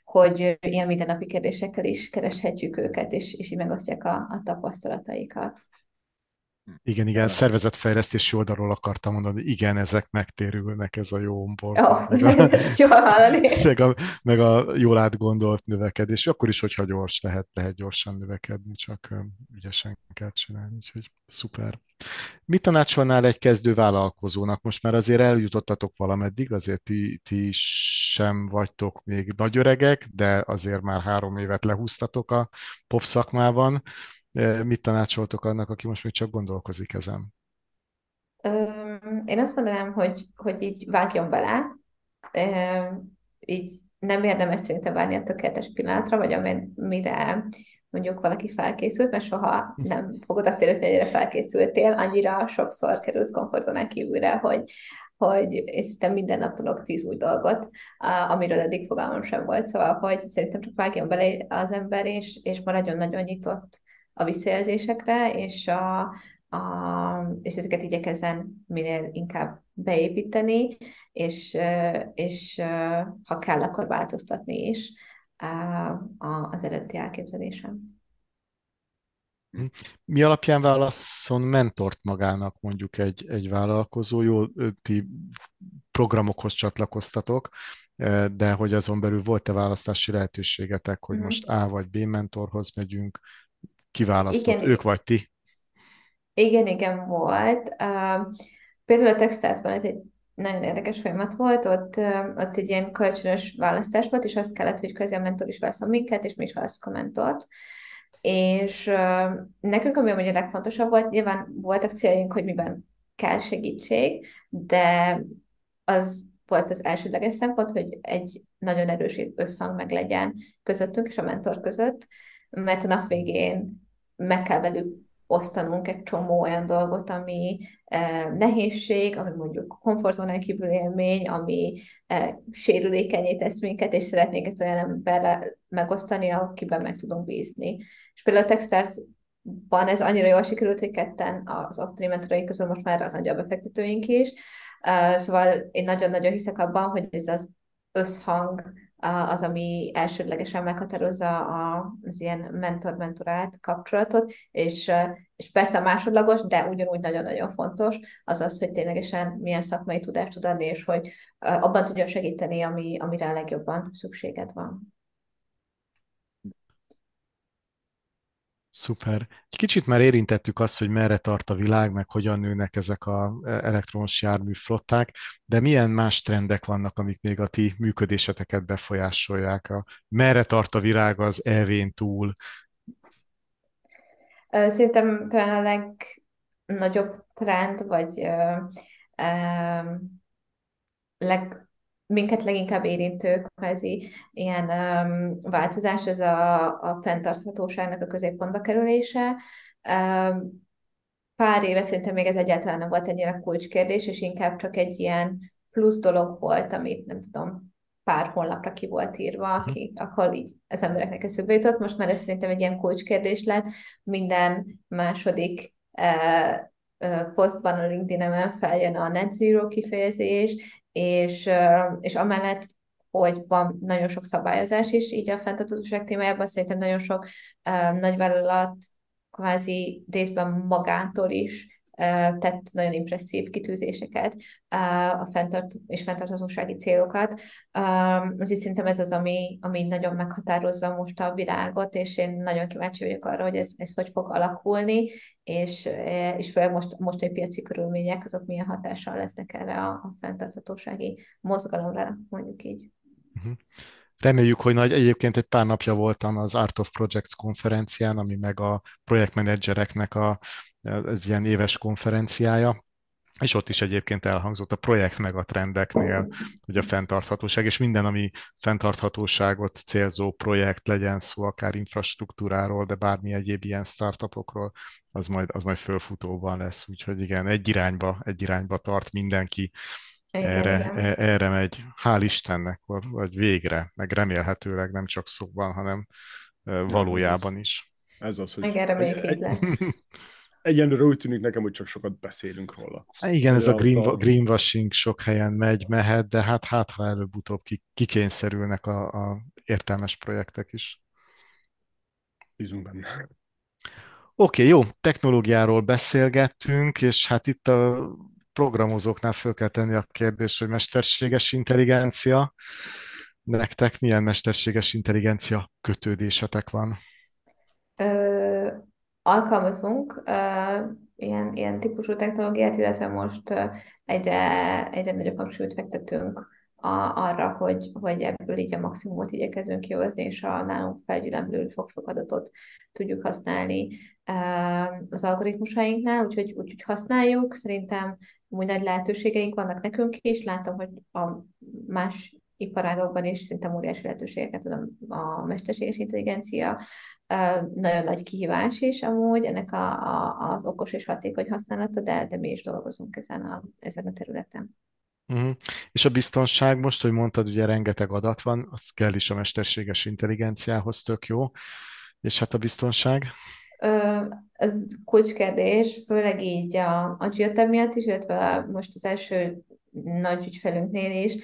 hogy ilyen mindennapi kérdésekkel is kereshetjük őket, és, és így megosztják a, a tapasztalataikat. Igen, igen, szervezetfejlesztési oldalról akartam mondani, igen, ezek megtérülnek, ez a jó onboard. Oh, meg, a, jó meg, a, meg a jól átgondolt növekedés, akkor is, hogyha gyors lehet, lehet gyorsan növekedni, csak ügyesen kell csinálni, úgyhogy szuper. Mit tanácsolnál egy kezdő vállalkozónak? Most már azért eljutottatok valameddig, azért ti, ti sem vagytok még nagy öregek, de azért már három évet lehúztatok a pop szakmában Mit tanácsoltok annak, aki most még csak gondolkozik ezen? Én azt mondanám, hogy, hogy így vágjon bele, így nem érdemes szerintem várni a tökéletes pillanatra, vagy amire mondjuk valaki felkészült, mert soha nem fogod azt érezni, hogy egyre felkészültél, annyira sokszor kerülsz komfortzónán kívülre, hogy, hogy én szerintem minden nap tudok tíz új dolgot, amiről eddig fogalmam sem volt, szóval, hogy szerintem csak vágjon bele az ember, és, és maradjon nagyon nyitott a visszajelzésekre, és, a, a, és ezeket igyekezzen minél inkább beépíteni, és, és ha kell, akkor változtatni is az eredeti elképzelésem. Mi alapján válaszol mentort magának mondjuk egy, egy vállalkozó? Jó, ti programokhoz csatlakoztatok, de hogy azon belül volt-e választási lehetőségetek, hogy mm-hmm. most A vagy B mentorhoz megyünk, kiválasztott, igen, ők vagy ti? Igen, igen, volt. Uh, például a Texasban ez egy nagyon érdekes folyamat volt, ott, ott egy ilyen kölcsönös választás volt, és azt kellett, hogy közé a mentor is válaszol minket, és mi is választjuk a mentort. És uh, nekünk, ami a legfontosabb volt, nyilván voltak céljaink, hogy miben kell segítség, de az volt az elsődleges szempont, hogy egy nagyon erős összhang meg legyen közöttünk és a mentor között, mert a nap végén meg kell velük osztanunk egy csomó olyan dolgot, ami eh, nehézség, ami mondjuk komfortzónán kívül élmény, ami eh, sérülékenyé tesz minket, és szeretnék ezt olyan emberrel megosztani, akiben meg tudunk bízni. És például a Techstars-ban ez annyira jól sikerült, hogy ketten az ottani mentoraink közül most már az angyal befektetőink is. Uh, szóval én nagyon-nagyon hiszek abban, hogy ez az összhang az, ami elsődlegesen meghatározza az ilyen mentor-mentorát kapcsolatot, és, és persze másodlagos, de ugyanúgy nagyon-nagyon fontos az az, hogy ténylegesen milyen szakmai tudást tud adni, és hogy abban tudja segíteni, ami, amire a legjobban szükséged van. Szuper. Egy kicsit már érintettük azt, hogy merre tart a világ, meg hogyan nőnek ezek az elektromos járműflották, de milyen más trendek vannak, amik még a ti működéseteket befolyásolják? A, merre tart a világ az EV-n túl? Szerintem talán a legnagyobb trend, vagy leg, minket leginkább érintő kvázi ilyen um, változás, ez a, a fenntarthatóságnak a középpontba kerülése. Um, pár éve szerintem még ez egyáltalán nem volt ennyire kulcskérdés, és inkább csak egy ilyen plusz dolog volt, amit nem tudom, pár honlapra ki volt írva, mhm. aki, ahol így az embereknek eszébe jutott. Most már ez szerintem egy ilyen kulcskérdés lett. Minden második uh, posztban a LinkedIn-emen feljön a net zero kifejezés, és, és amellett, hogy van nagyon sok szabályozás is, így a fenntarthatóság témájában szerintem nagyon sok nagyvállalat kvázi részben magától is tett nagyon impresszív kitűzéseket a fenntart és fenntarthatósági célokat. Úgyhogy szerintem ez az, ami, ami nagyon meghatározza most a világot, és én nagyon kíváncsi vagyok arra, hogy ez, ez hogy fog alakulni, és, és főleg most, most egy piaci körülmények, azok milyen hatással lesznek erre a, a fenntarthatósági mozgalomra, mondjuk így. Uh-huh. Reméljük, hogy nagy, egyébként egy pár napja voltam az Art of Projects konferencián, ami meg a projektmenedzsereknek a, ez ilyen éves konferenciája, és ott is egyébként elhangzott a projekt meg a trendeknél, hogy a fenntarthatóság, és minden, ami fenntarthatóságot célzó projekt, legyen szó akár infrastruktúráról, de bármi egyéb ilyen startupokról, az majd, az majd fölfutóban lesz. Úgyhogy igen, egy irányba, egy irányba tart mindenki, igen, erre, igen. E, erre megy. Hál' Istennek, vagy végre, meg remélhetőleg nem csak szóban, hanem valójában is. Ez az, hogy... Igen, reméljük egy, lesz. egyenlőre úgy tűnik nekem, hogy csak sokat beszélünk róla. Igen, ez a green, a... greenwashing sok helyen megy, mehet, de hát hát ha előbb-utóbb kikényszerülnek a, a értelmes projektek is. Bízunk benne. Oké, okay, jó, technológiáról beszélgettünk, és hát itt a programozóknál föl kell tenni a kérdést, hogy mesterséges intelligencia. Nektek milyen mesterséges intelligencia kötődésetek van? Ö, alkalmazunk ilyen, ilyen típusú technológiát, illetve most uh, egyre, egyre nagyobb hangsúlyt fektetünk a, arra, hogy, hogy ebből így a maximumot igyekezünk kihozni, és a nálunk felgyűlömlő fogfog adatot tudjuk használni uh, az algoritmusainknál, úgyhogy, úgyhogy használjuk. Szerintem úgy nagy lehetőségeink vannak nekünk is. Látom, hogy a más iparágokban is szinte óriási lehetőségeket ad a mesterséges intelligencia. Nagyon nagy kihívás is amúgy ennek a, a, az okos és hatékony használata, de, de mi is dolgozunk ezen a, ezen a területen. Uh-huh. És a biztonság most, hogy mondtad, ugye rengeteg adat van, az kell is a mesterséges intelligenciához, tök jó. És hát a biztonság? Ö, ez kulcskérdés, főleg így a, a geotab miatt is, illetve most az első nagy ügyfelünknél is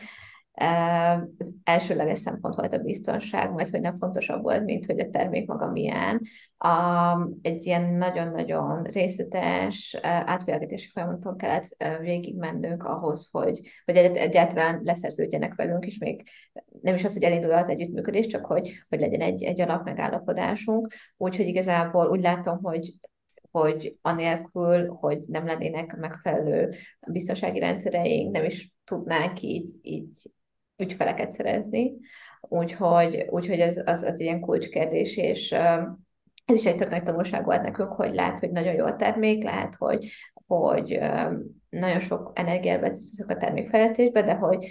az elsőleges szempont volt a biztonság, majd hogy nem fontosabb volt, mint hogy a termék maga milyen. A, egy ilyen nagyon-nagyon részletes átvilágítási folyamaton kellett végigmennünk ahhoz, hogy, hogy egyáltalán leszerződjenek velünk, és még nem is az, hogy elindul az együttműködés, csak hogy, hogy legyen egy, egy alap megállapodásunk. Úgyhogy igazából úgy látom, hogy hogy anélkül, hogy nem lennének megfelelő biztonsági rendszereink, nem is tudnánk így, így ügyfeleket szerezni, úgyhogy, úgyhogy ez az, az ilyen kulcskérdés, és ez is egy tök nagy tanulság volt nekünk, hogy lehet, hogy nagyon jó a termék, lehet, hogy, hogy nagyon sok energiát veszítünk a termékfejlesztésbe, de hogy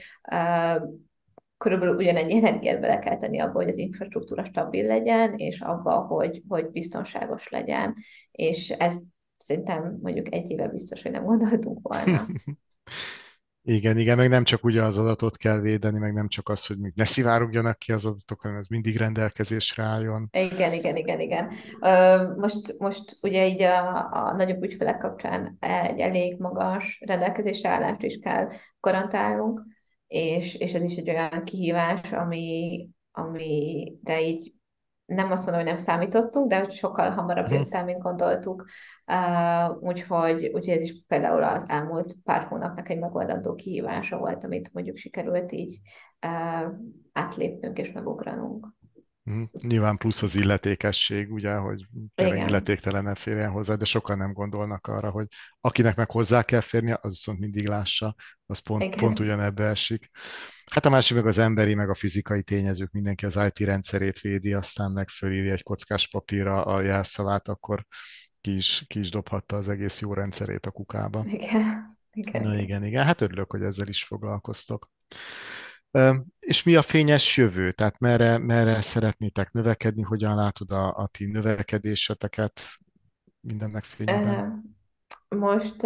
körülbelül ugyanennyi energiát bele kell tenni abba, hogy az infrastruktúra stabil legyen, és abba, hogy, hogy biztonságos legyen. És ezt szerintem mondjuk egy éve biztos, hogy nem gondoltunk volna. Igen, igen, meg nem csak ugye az adatot kell védeni, meg nem csak az, hogy még ne szivárogjanak ki az adatok, hanem ez mindig rendelkezésre álljon. Igen, igen, igen, igen. Most, most ugye így a, a nagyobb ügyfelek kapcsán egy elég magas rendelkezésre állást is kell garantálnunk, és, és ez is egy olyan kihívás, ami, amire így nem azt mondom, hogy nem számítottunk, de sokkal hamarabb mhm. jött el, mint gondoltuk. Uh, úgyhogy, úgyhogy ez is például az elmúlt pár hónapnak egy megoldandó kihívása volt, amit mondjuk sikerült így uh, átlépnünk és megugranunk. Mm, nyilván plusz az illetékesség, ugye, hogy tényleg illetéktelen férjen hozzá, de sokan nem gondolnak arra, hogy akinek meg hozzá kell férnie, az viszont mindig lássa, az pont, pont ugyanebbe esik. Hát a másik meg az emberi, meg a fizikai tényezők, mindenki az IT rendszerét védi, aztán meg fölírja egy kockás papírra a jelszavát, akkor ki is, ki is dobhatta az egész jó rendszerét a kukába. Igen. Igen. Na igen, igen. Hát örülök, hogy ezzel is foglalkoztok. És mi a fényes jövő? Tehát merre, merre szeretnétek növekedni? Hogyan látod a, a ti növekedéseteket mindennek fényében? Most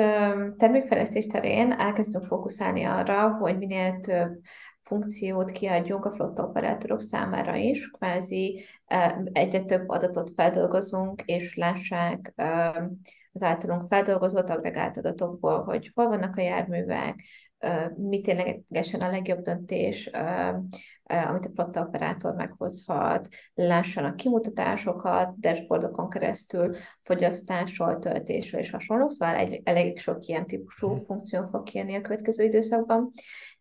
termékfejlesztés terén elkezdtünk fókuszálni arra, hogy minél több funkciót kiadjunk a flotta operátorok számára is, kvázi egyre több adatot feldolgozunk, és lássák az általunk feldolgozott agregált adatokból, hogy hol vannak a járművek, mi ténylegesen a legjobb döntés, amit a flotta operátor meghozhat, lássanak kimutatásokat, dashboardokon keresztül, fogyasztásról, töltésről és hasonló, szóval egy, elég sok ilyen típusú mhm. funkció fog kijönni a következő időszakban,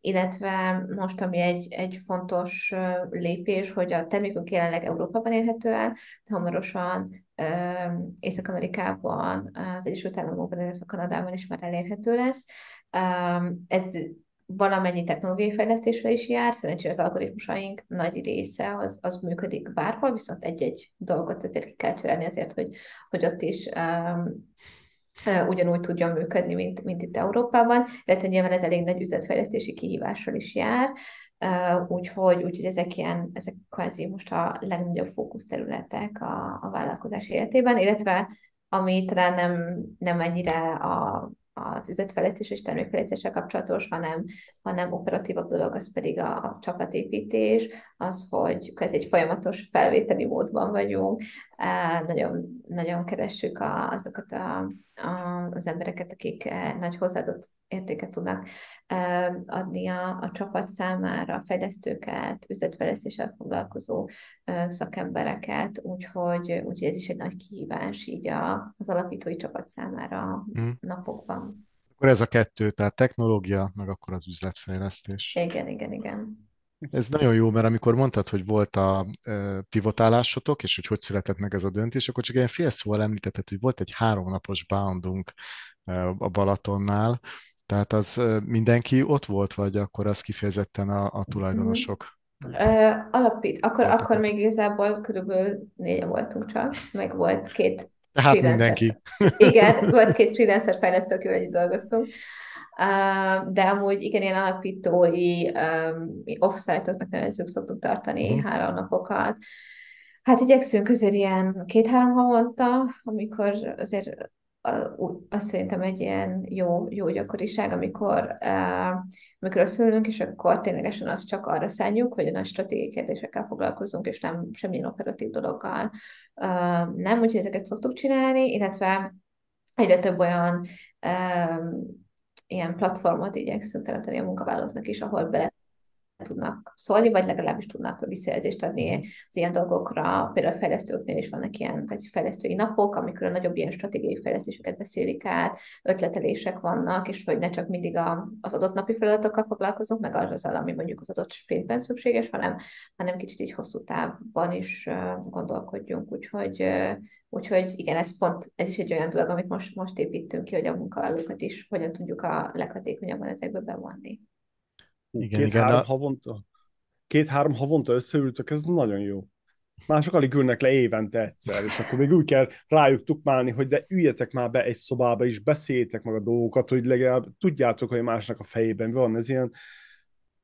illetve most, ami egy, egy fontos lépés, hogy a termékünk jelenleg Európában érhető el, de hamarosan Észak-Amerikában, az Egyesült Államokban, illetve Kanadában is már elérhető lesz. Ez valamennyi technológiai fejlesztésre is jár, szerencsére az algoritmusaink nagy része az, az működik bárhol, viszont egy-egy dolgot ezért ki kell cserélni azért, hogy, hogy ott is um, ugyanúgy tudjon működni, mint, mint itt Európában, illetve nyilván ez elég nagy üzletfejlesztési kihívással is jár, úgyhogy, úgyhogy ezek ilyen, ezek kvázi most a legnagyobb fókuszterületek a, a vállalkozás életében, illetve ami talán nem, nem ennyire a az üzletfejlesztés és termékfejlesztéssel kapcsolatos, hanem, hanem operatívabb dolog, az pedig a, a csapatépítés, az, hogy ez egy folyamatos felvételi módban vagyunk, nagyon, nagyon keressük a, azokat a, a, az embereket, akik nagy hozzáadott értéket tudnak adni a, a csapat számára, a fejlesztőket, üzletfejlesztéssel foglalkozó szakembereket, úgyhogy, úgyhogy ez is egy nagy kihívás így a, az alapítói csapat számára hmm. napokban. Akkor ez a kettő, tehát technológia, meg akkor az üzletfejlesztés. Igen, igen, igen. Ez nagyon jó, mert amikor mondtad, hogy volt a pivotálásotok, és hogy hogy született meg ez a döntés, akkor csak ilyen fél szóval említetted, hogy volt egy háromnapos boundunk a Balatonnál, tehát az mindenki ott volt, vagy akkor az kifejezetten a, a tulajdonosok? Uh, alapít, akkor, akkor még igazából körülbelül négyen voltunk csak, meg volt két Tehát mindenki. Igen, volt két freelancer fejlesztő, akivel együtt dolgoztunk. De amúgy igen, ilyen alapítói offsite-oknak nevezzük, szoktuk tartani uh-huh. három napokat. Hát igyekszünk azért ilyen két-három havonta, amikor azért azt szerintem egy ilyen jó, jó gyakoriság, amikor, uh, amikor összeülünk, és akkor ténylegesen azt csak arra szálljuk, hogy a nagy stratégiai kérdésekkel foglalkozunk, és nem semmilyen operatív dologgal. Uh, nem, úgyhogy ezeket szoktuk csinálni, illetve egyre több olyan um, ilyen platformot igyekszünk teremteni a munkavállalóknak is, ahol bele tudnak szólni, vagy legalábbis tudnak visszajelzést adni az ilyen dolgokra. Például a fejlesztőknél is vannak ilyen fejlesztői napok, amikor a nagyobb ilyen stratégiai fejlesztéseket beszélik át, ötletelések vannak, és hogy ne csak mindig a, az adott napi feladatokkal foglalkozunk, meg az, ami mondjuk az adott sprintben szükséges, hanem, hanem kicsit így hosszú távban is gondolkodjunk. Úgyhogy, úgyhogy igen, ez pont, ez is egy olyan dolog, amit most, most építünk ki, hogy a munkavállalókat is hogyan tudjuk a leghatékonyabban ezekbe bevonni. Igen, két-három a... havonta, két-három havonta összeültök, ez nagyon jó. Mások alig ülnek le évente egyszer, és akkor még úgy kell rájuk tukmálni, hogy de üljetek már be egy szobába, és beszéljétek meg a dolgokat, hogy legalább tudjátok, hogy másnak a fejében van. Ez ilyen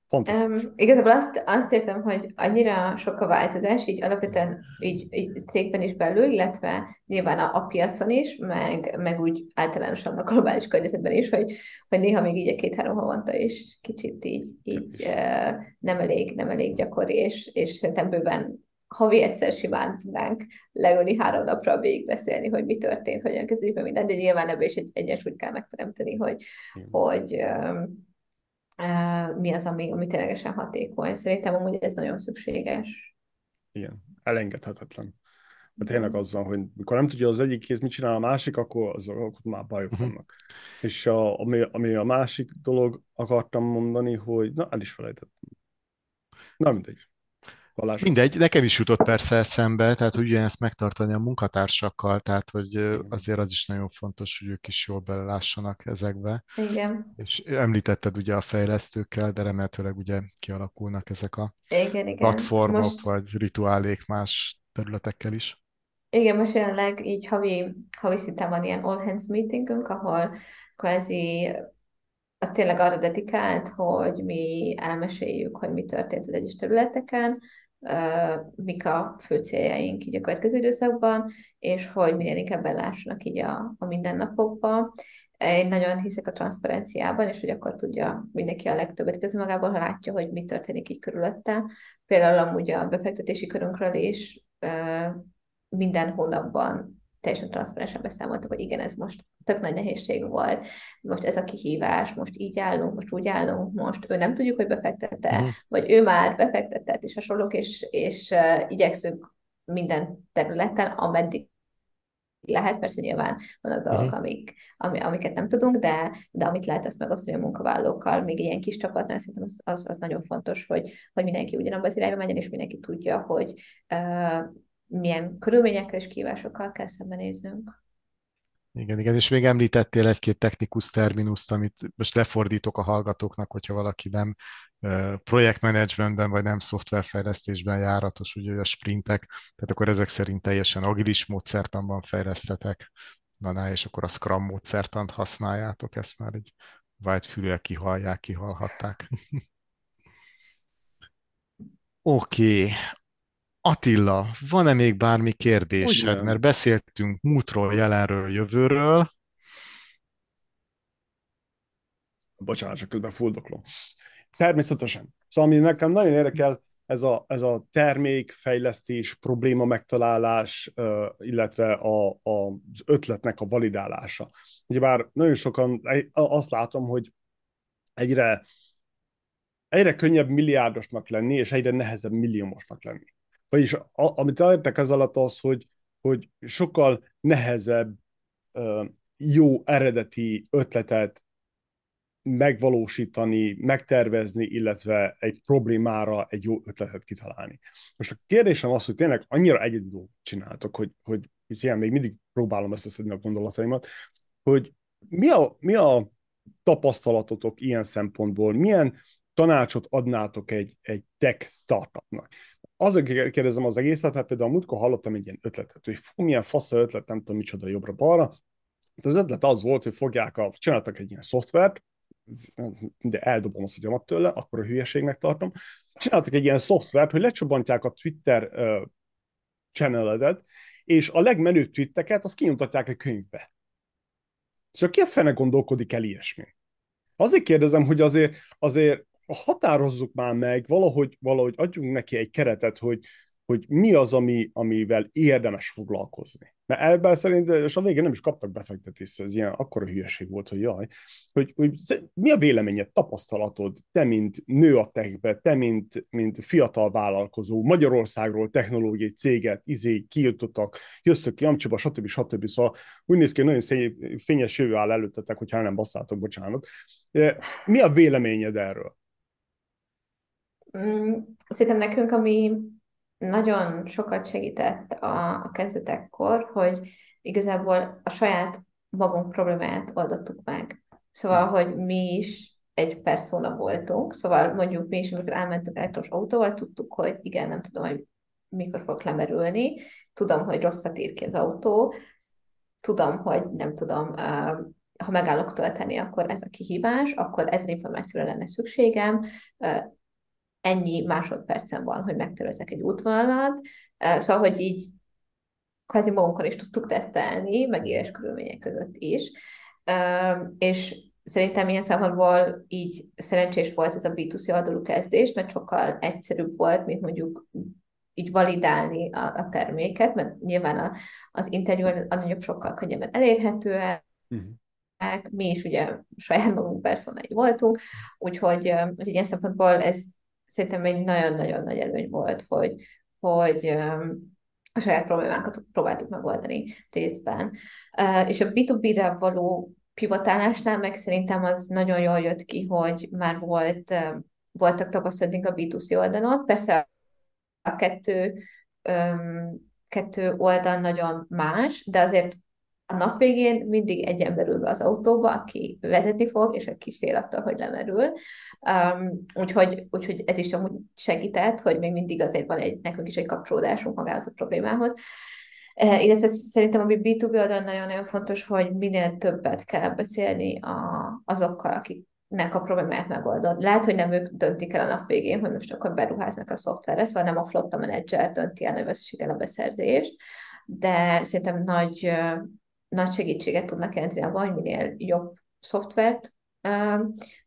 Fantasztikus. Um, igazából azt, azt érzem, hogy annyira sok a változás, így alapvetően így, így cégben is belül, illetve nyilván a, a piacon is, meg, meg úgy általánosan a globális környezetben is, hogy, hogy néha még így a két-három havonta is kicsit így, így uh, nem, elég, nem elég gyakori, és, és szerintem bőven havi egyszer simán tudnánk leülni három napra végigbeszélni, hogy mi történt, hogyan kezdődik be minden, de nyilván ebből is egy egyensúlyt kell megteremteni, hogy, hogy um, mi az, ami, ami ténylegesen hatékony. Szerintem amúgy ez nagyon szükséges. Igen, elengedhetetlen. De tényleg azzal, hogy mikor nem tudja az egyik kéz mit csinál a másik, akkor, az, akkor már bajok uh-huh. vannak. És a, ami, ami a másik dolog akartam mondani, hogy na, el is felejtettem. Na, mindegy. Balázs. Mindegy, nekem is jutott persze eszembe, tehát hogy ugyanezt megtartani a munkatársakkal, tehát hogy azért az is nagyon fontos, hogy ők is jól belelássanak ezekbe. Igen. És említetted ugye a fejlesztőkkel, de remélhetőleg ugye kialakulnak ezek a igen, igen. platformok, most... vagy rituálék más területekkel is. Igen, most jelenleg így havi, havi szinten van ilyen all hands meetingünk, ahol kvázi az tényleg arra dedikált, hogy mi elmeséljük, hogy mi történt az egyes területeken, mik a fő céljaink így a következő időszakban, és hogy minél inkább belássanak így a, a mindennapokba. Én nagyon hiszek a transzparenciában, és hogy akkor tudja mindenki a legtöbbet közül magából, ha látja, hogy mi történik így körülötte. Például amúgy a befektetési körünkről is minden hónapban teljesen transzparensen beszámoltak, hogy igen, ez most tök nagy nehézség volt, most ez a kihívás, most így állunk, most úgy állunk, most ő nem tudjuk, hogy befektette, mm. vagy ő már befektetett, és hasonlók, és, és uh, igyekszünk minden területen, ameddig lehet, persze nyilván vannak dolgok, uh-huh. amik, ami, amiket nem tudunk, de, de amit lehet, azt megosztani a munkavállalókkal, még ilyen kis csapatnál szerintem az, az, az nagyon fontos, hogy, hogy mindenki ugyanabban az irányba menjen, és mindenki tudja, hogy uh, milyen körülményekkel és kívásokkal kell szembenéznünk. Igen, igen, és még említettél egy-két technikus terminuszt, amit most lefordítok a hallgatóknak, hogyha valaki nem projektmenedzsmentben vagy nem szoftverfejlesztésben járatos, ugye a sprintek, tehát akkor ezek szerint teljesen agilis módszertanban fejlesztetek, na, na és akkor a Scrum módszertant használjátok, ezt már egy vágy fülel kihallják, kihalhatták. Oké, okay. Attila, van-e még bármi kérdésed? Ugyan. Mert beszéltünk múltról, jelenről, jövőről. Bocsánat, csak közben fuldoklom. Természetesen. Szóval ami nekem nagyon érdekel, ez a, ez a termékfejlesztés, probléma megtalálás, illetve a, a, az ötletnek a validálása. Ugyebár nagyon sokan azt látom, hogy egyre, egyre könnyebb milliárdosnak lenni, és egyre nehezebb milliómosnak lenni. Vagyis a, amit értek ez alatt az, hogy, hogy sokkal nehezebb jó eredeti ötletet megvalósítani, megtervezni, illetve egy problémára egy jó ötletet kitalálni. Most a kérdésem az, hogy tényleg annyira egyedül csináltok, hogy, hogy ilyen még mindig próbálom összeszedni a gondolataimat, hogy mi a, mi a tapasztalatotok ilyen szempontból, milyen tanácsot adnátok egy, egy tech startupnak? Azért kérdezem az egészet, mert például múltkor hallottam egy ilyen ötletet, hogy fú, milyen fasz ötlet, nem tudom micsoda jobbra-balra. Az ötlet az volt, hogy fogják a, csináltak egy ilyen szoftvert, de eldobom azt agyamat tőle, akkor a hülyeségnek tartom. Csináltak egy ilyen szoftvert, hogy lecsobantják a Twitter uh, channeledet, és a legmenőbb twitteket azt kinyomtatják egy könyvbe. És ki a fene gondolkodik el ilyesmi? Azért kérdezem, hogy azért, azért határozzuk már meg, valahogy, valahogy adjunk neki egy keretet, hogy, hogy mi az, ami, amivel érdemes foglalkozni. Mert ebben szerint, és a végén nem is kaptak befektetést, ez ilyen akkora hülyeség volt, hogy jaj, hogy, hogy mi a véleményed, tapasztalatod, te, mint nő a techbe, te, mint, mint fiatal vállalkozó, Magyarországról technológiai céget, izé, kijutottak, jöztök ki Amcsiba, stb. stb. Szóval úgy néz ki, nagyon szép, fényes jövő áll előttetek, hogyha nem basszátok, bocsánat. Mi a véleményed erről? Mm, szerintem nekünk, ami nagyon sokat segített a, a kezdetekkor, hogy igazából a saját magunk problémáját oldottuk meg. Szóval, hm. hogy mi is egy persona voltunk, szóval mondjuk mi is, amikor elmentünk elektromos autóval, tudtuk, hogy igen, nem tudom, hogy mikor fog lemerülni, tudom, hogy rosszat ír ki az autó, tudom, hogy nem tudom, ha megállok tölteni, akkor ez a kihívás, akkor ez információra lenne szükségem, ennyi másodpercen van, hogy megtervezek egy útvonalat, szóval, hogy így kvázi magunkon is tudtuk tesztelni, meg éles körülmények között is, és szerintem ilyen szempontból így szerencsés volt ez a B2C oldalú kezdés, mert sokkal egyszerűbb volt, mint mondjuk így validálni a, a terméket, mert nyilván a, az interjú a nagyobb sokkal könnyebben elérhető, uh-huh. mi is ugye saját magunk personái voltunk, úgyhogy, úgyhogy ilyen szempontból ez szerintem egy nagyon-nagyon nagy előny volt, hogy, hogy a saját problémánkat próbáltuk megoldani részben. És a B2B-re való pivotálásnál meg szerintem az nagyon jól jött ki, hogy már volt, voltak tapasztalatunk a B2C oldalon. Persze a kettő, kettő oldal nagyon más, de azért a nap végén mindig egy ember ül be az autóba, aki vezetni fog, és aki fél attól, hogy lemerül. Um, úgyhogy, úgyhogy ez is amúgy segített, hogy még mindig azért van egy, nekünk is egy kapcsolódásunk magához a problémához. Uh, illetve szerintem, ami B2B oldalon nagyon-nagyon fontos, hogy minél többet kell beszélni a, azokkal, akik nek a problémáját megoldod. Lehet, hogy nem ők döntik el a nap végén, hogy most akkor beruháznak a szoftverre, szóval nem a flotta menedzser dönti el a beszerzést, de szerintem nagy nagy segítséget tudnak jelenteni abban, hogy minél jobb szoftvert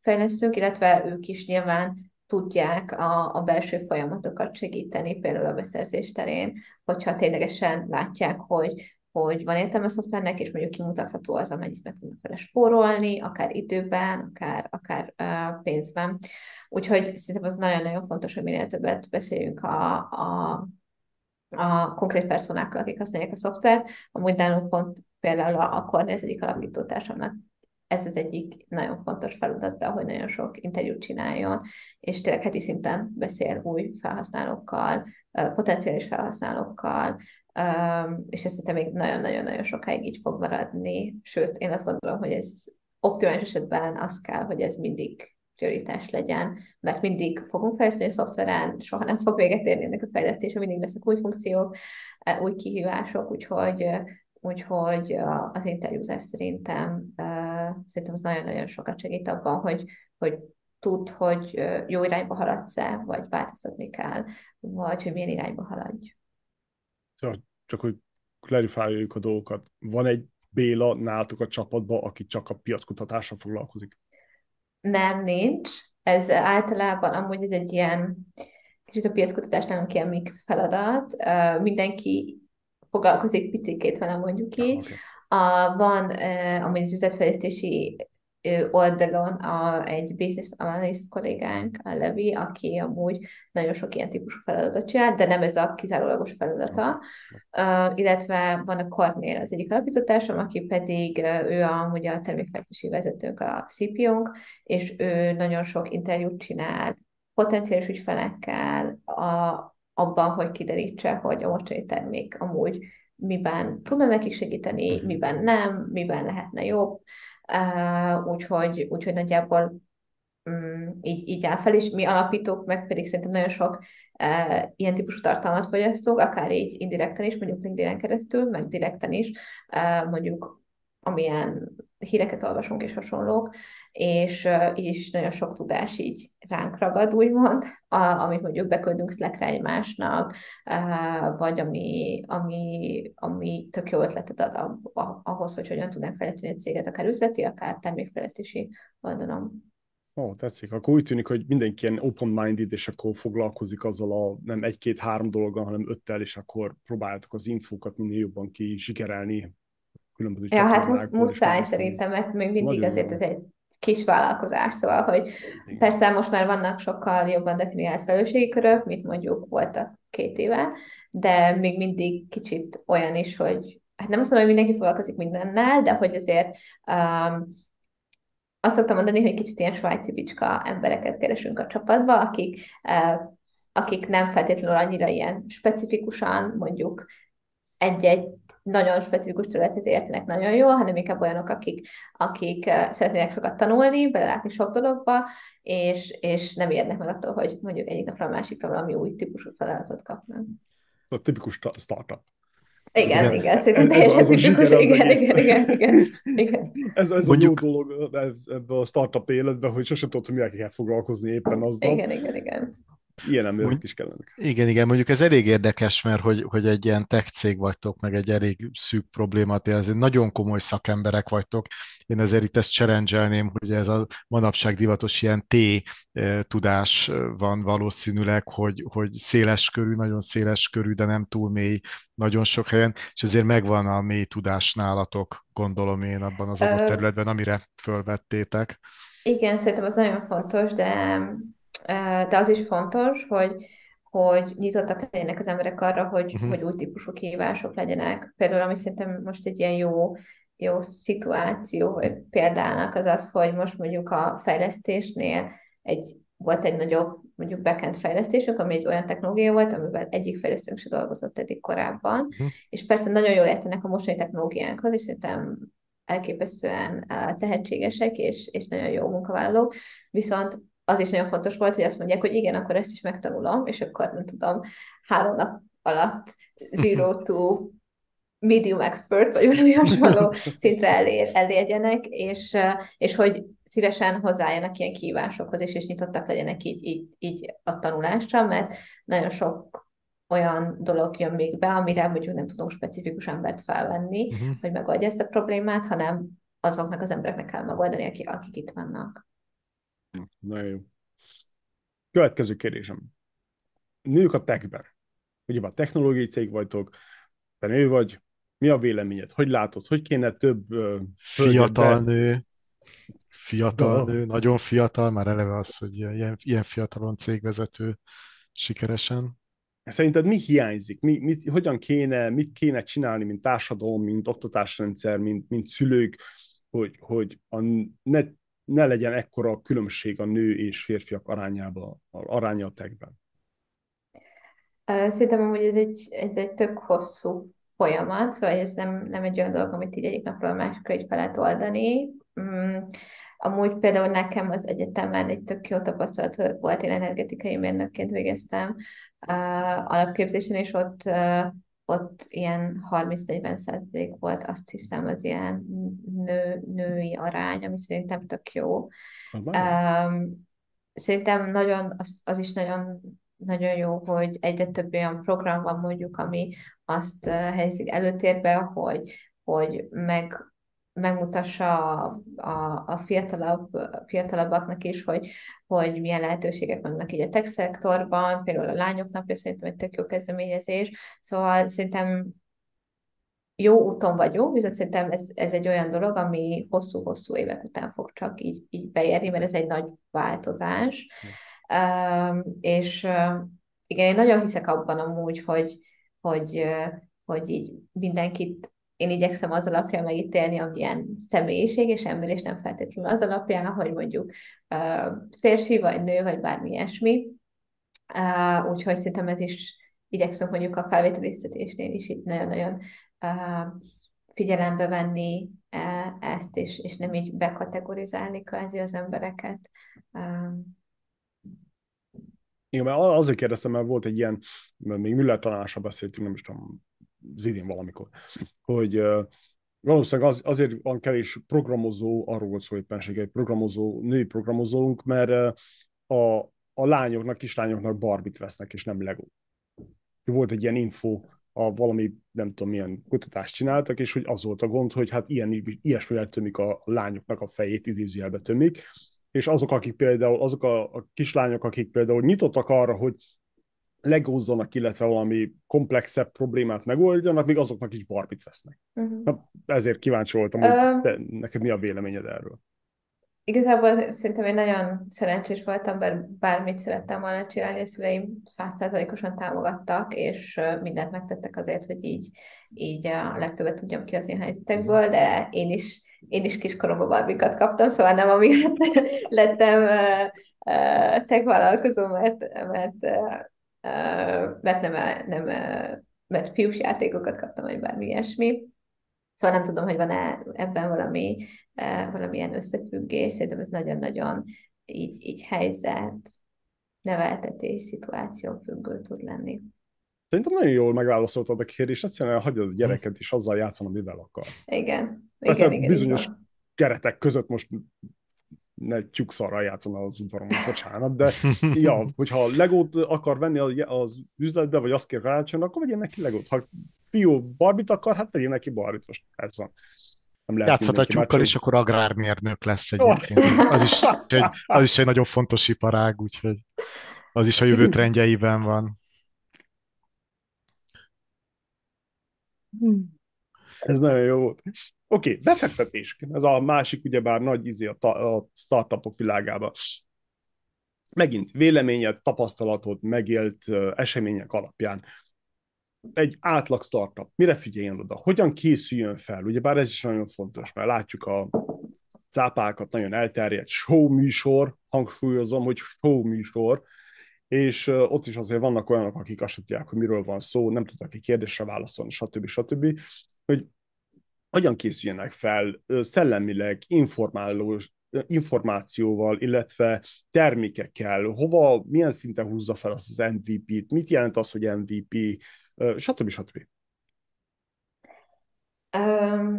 fejlesztünk, illetve ők is nyilván tudják a, a belső folyamatokat segíteni, például a beszerzés terén, hogyha ténylegesen látják, hogy, hogy van értelme a szoftvernek, és mondjuk kimutatható az, amennyit meg tudnak vele spórolni, akár időben, akár, akár uh, pénzben. Úgyhogy szerintem az nagyon-nagyon fontos, hogy minél többet beszéljünk a, a a konkrét personákkal, akik használják a szoftvert. Amúgy nálunk pont például a, egyik alapítótársamnak ez az egyik nagyon fontos feladata, hogy nagyon sok interjút csináljon, és tényleg heti szinten beszél új felhasználókkal, potenciális felhasználókkal, és ez még nagyon-nagyon-nagyon sokáig így fog maradni, sőt, én azt gondolom, hogy ez optimális esetben az kell, hogy ez mindig prioritás legyen, mert mindig fogunk fejleszteni a szoftveren, soha nem fog véget érni ennek a fejlesztése, mindig lesznek új funkciók, új kihívások, úgyhogy Úgyhogy az interjúzás szerintem, szerintem az nagyon-nagyon sokat segít abban, hogy, hogy tud, hogy jó irányba haladsz-e, vagy változtatni kell, vagy hogy milyen irányba haladj. Csak, csak hogy clarifáljuk a dolgokat. Van egy Béla nálatok a csapatban, aki csak a piackutatással foglalkozik? Nem, nincs. Ez általában amúgy ez egy ilyen, kicsit a piackutatás nálunk ilyen mix feladat. Mindenki foglalkozik picikét vele mondjuk így. Okay. A, van uh, amúgy az üzletfejlesztési oldalon a, egy business analyst kollégánk, a Levi, aki amúgy nagyon sok ilyen típusú feladatot csinál, de nem ez a kizárólagos feladata. Uh, illetve van a Kornél az egyik alapítótársam, aki pedig uh, ő amúgy a termékfejlesztési vezetőnk, a CPO-nk, és ő nagyon sok interjút csinál potenciális ügyfelekkel, a, abban, hogy kiderítse, hogy a mostani termék amúgy miben tudna nekik segíteni, mhm. miben nem, miben lehetne jobb. Uh, úgyhogy, úgyhogy nagyjából um, így, így áll fel, és mi alapítók meg pedig szerintem nagyon sok uh, ilyen típusú tartalmat fogyasztunk, akár így indirekten is, mondjuk LinkedIn-en keresztül, meg direkten is, uh, mondjuk amilyen híreket olvasunk és hasonlók, és így is nagyon sok tudás így ránk ragad, úgymond, a, amit mondjuk beküldünk Slackre egymásnak, vagy ami, ami, ami tök jó ötletet ad a, a, ahhoz, hogy hogyan tudnánk fejleszteni egy céget, akár üzleti, akár termékfejlesztési oldalon. Ó, tetszik. Akkor úgy tűnik, hogy mindenki ilyen open-minded, és akkor foglalkozik azzal a nem egy-két-három dologgal, hanem öttel, és akkor próbáljátok az infókat minél jobban kisikerelni különböző Ja, hát musz, muszáj szerintem, mert még mindig Nagyon azért ez egy kis vállalkozás, szóval, hogy Igen. persze most már vannak sokkal jobban definiált felelősségi körök, mint mondjuk voltak két éve, de még mindig kicsit olyan is, hogy hát nem azt mondom, hogy mindenki foglalkozik mindennel, de hogy azért um, azt szoktam mondani, hogy kicsit ilyen svájci bicska embereket keresünk a csapatba, akik, uh, akik nem feltétlenül annyira ilyen specifikusan mondjuk egy-egy nagyon specifikus területhez értenek nagyon jól, hanem inkább olyanok, akik, akik szeretnének sokat tanulni, belelátni sok dologba, és, és nem érnek meg attól, hogy mondjuk egyik napra a másikra valami új típusú feladatot kapnak. A tipikus startup. Igen, igen, igen szerintem teljesen tipikus, igen, igen, igen, igen, igen. Ez, ez Mondjuk... a jó dolog ebben a startup életben, hogy sosem tudod, hogy mivel kell foglalkozni éppen aznap. Igen, igen, igen. Ilyen emberek is kellenek. Igen, igen, mondjuk ez elég érdekes, mert hogy, hogy egy ilyen tech cég vagytok, meg egy elég szűk problémát, azért nagyon komoly szakemberek vagytok. Én azért itt ezt cserendzselném, hogy ez a manapság divatos ilyen T eh, tudás van valószínűleg, hogy, hogy széles körű, nagyon széles körű, de nem túl mély nagyon sok helyen, és azért megvan a mély tudás nálatok, gondolom én abban az adott területben, amire fölvettétek. Igen, szerintem az nagyon fontos, de, de az is fontos, hogy, hogy nyitottak legyenek az emberek arra, hogy, uh-huh. hogy új típusú kihívások legyenek. Például, ami szerintem most egy ilyen jó, jó szituáció, vagy példának az az, hogy most mondjuk a fejlesztésnél egy, volt egy nagyobb mondjuk backend fejlesztésünk, ami egy olyan technológia volt, amivel egyik fejlesztőnk se dolgozott eddig korábban, uh-huh. és persze nagyon jól értenek a mostani technológiánkhoz, és szerintem elképesztően tehetségesek, és, és nagyon jó munkavállalók, viszont az is nagyon fontos volt, hogy azt mondják, hogy igen, akkor ezt is megtanulom, és akkor nem tudom, három nap alatt zero to medium expert, vagy valami hasonló szintre elér, elérjenek, és, és hogy szívesen hozzájönnek ilyen kívásokhoz, és, és nyitottak legyenek így, így, így a tanulásra, mert nagyon sok olyan dolog jön még be, amire mondjuk nem tudunk specifikus embert felvenni, uh-huh. hogy megoldja ezt a problémát, hanem azoknak az embereknek kell megoldani, akik, akik itt vannak. Nagyon jó. Következő kérdésem. Nők a techben. Ugye a technológiai cég vagytok, te nő vagy, mi a véleményed? Hogy látod? Hogy kéne több uh, fiatal nő, fiatal nő, nagyon fiatal, már eleve az, hogy ilyen, ilyen fiatalon cégvezető sikeresen. Szerinted mi hiányzik? Mi, mit, hogyan kéne, mit kéne csinálni, mint társadalom, mint oktatásrendszer, mint, mint szülők, hogy, hogy a, ne, ne legyen ekkora különbség a nő és férfiak arányában, aránya a techben? Szerintem hogy ez egy, ez egy tök hosszú folyamat, szóval ez nem, nem egy olyan dolog, amit így egyik napról a másikra így fel lehet oldani. Mm, Amúgy például nekem az egyetemen egy tök jó tapasztalat volt, én energetikai mérnökként végeztem uh, alapképzésen, és ott, uh, ott ilyen 30-40 százalék volt, azt hiszem, az ilyen nő, női arány, ami szerintem tök jó. Um, szerintem nagyon, az, az is nagyon nagyon jó, hogy egyre több olyan program van mondjuk, ami azt helyezik előtérbe, hogy, hogy meg megmutassa a, a, a fiatalabb, fiatalabbaknak is, hogy, hogy milyen lehetőségek vannak így a tech szektorban, például a lányok napja szerintem egy tök jó kezdeményezés, szóval szerintem jó úton vagyunk, viszont szerintem ez, ez egy olyan dolog, ami hosszú-hosszú évek után fog csak így, így beérni, mert ez egy nagy változás. Um, és igen, én nagyon hiszek abban amúgy, hogy, hogy, hogy így mindenkit én igyekszem az alapján megítélni, amilyen személyiség és ember, és nem feltétlenül az alapján, hogy mondjuk férfi, vagy nő, vagy bármi ilyesmi. Úgyhogy szerintem ez is igyekszem mondjuk a felvételiztetésnél is itt nagyon-nagyon figyelembe venni ezt, és, és nem így bekategorizálni kvázi az embereket. Igen, mert azért kérdeztem, mert volt egy ilyen, még Müller tanárásra beszéltünk, nem is tudom, az idén valamikor, hogy valószínűleg az, azért van kevés programozó, arról szó éppenség, egy programozó, női programozónk, mert a, a lányoknak, kislányoknak barbit vesznek, és nem Lego. Volt egy ilyen info, a valami, nem tudom milyen kutatást csináltak, és hogy az volt a gond, hogy hát ilyen, ilyesmivel tömik a lányoknak a fejét, idézőjelbe tömik, és azok, akik például, azok a, a kislányok, akik például nyitottak arra, hogy legózzanak, illetve valami komplexebb problémát megoldjanak, még azoknak is barbit vesznek. Uh-huh. Na, ezért kíváncsi voltam, hogy uh, te, neked mi a véleményed erről? Igazából szerintem én nagyon szerencsés voltam, mert bármit szerettem volna csinálni, a szüleim százszázalékosan támogattak, és mindent megtettek azért, hogy így, így a legtöbbet tudjam ki az én helyzetekből, de én is, én is kiskoromban barbikat kaptam, szóval nem amiatt lettem tech vállalkozó, mert, mert mert nem, nem mert fiús játékokat kaptam, vagy bármi ilyesmi. Szóval nem tudom, hogy van-e ebben valami, valamilyen összefüggés, szerintem ez nagyon-nagyon így, így helyzet, neveltetés, szituáció függő tud lenni. Szerintem nagyon jól megválaszoltad a kérdést, egyszerűen hagyod a gyereket is azzal játszani, amivel akar. Igen. Persze igen, igen, bizonyos keretek között most ne csükszarral játszom az udvaromon, bocsánat, de ja, hogyha Legót akar venni az üzletbe, vagy azt kér karácsonyra, akkor vegyen neki Legót. Ha fiú Barbit akar, hát vegyen neki Barbit, most ez van. Nem lehet Játszhat a tyúkkal, és akkor agrármérnök lesz egyébként. Az is, egy, az is egy nagyon fontos iparág, úgyhogy az is a jövő trendjeiben van. Ez nagyon jó volt. Oké, okay, befektetés. Ez a másik, ugyebár nagy izé a, ta- a startupok világában. Megint véleményed, tapasztalatod, megélt események alapján. Egy átlag startup, mire figyeljen oda? Hogyan készüljön fel? Ugyebár ez is nagyon fontos, mert látjuk a cápákat, nagyon elterjedt show műsor, hangsúlyozom, hogy show műsor, és ott is azért vannak olyanok, akik azt tudják, hogy miről van szó, nem tudnak egy kérdésre válaszolni, stb. stb. Hogy hogyan készüljenek fel szellemileg, informáló, információval, illetve termékekkel, hova, milyen szinten húzza fel az MVP-t, mit jelent az, hogy MVP, stb. stb.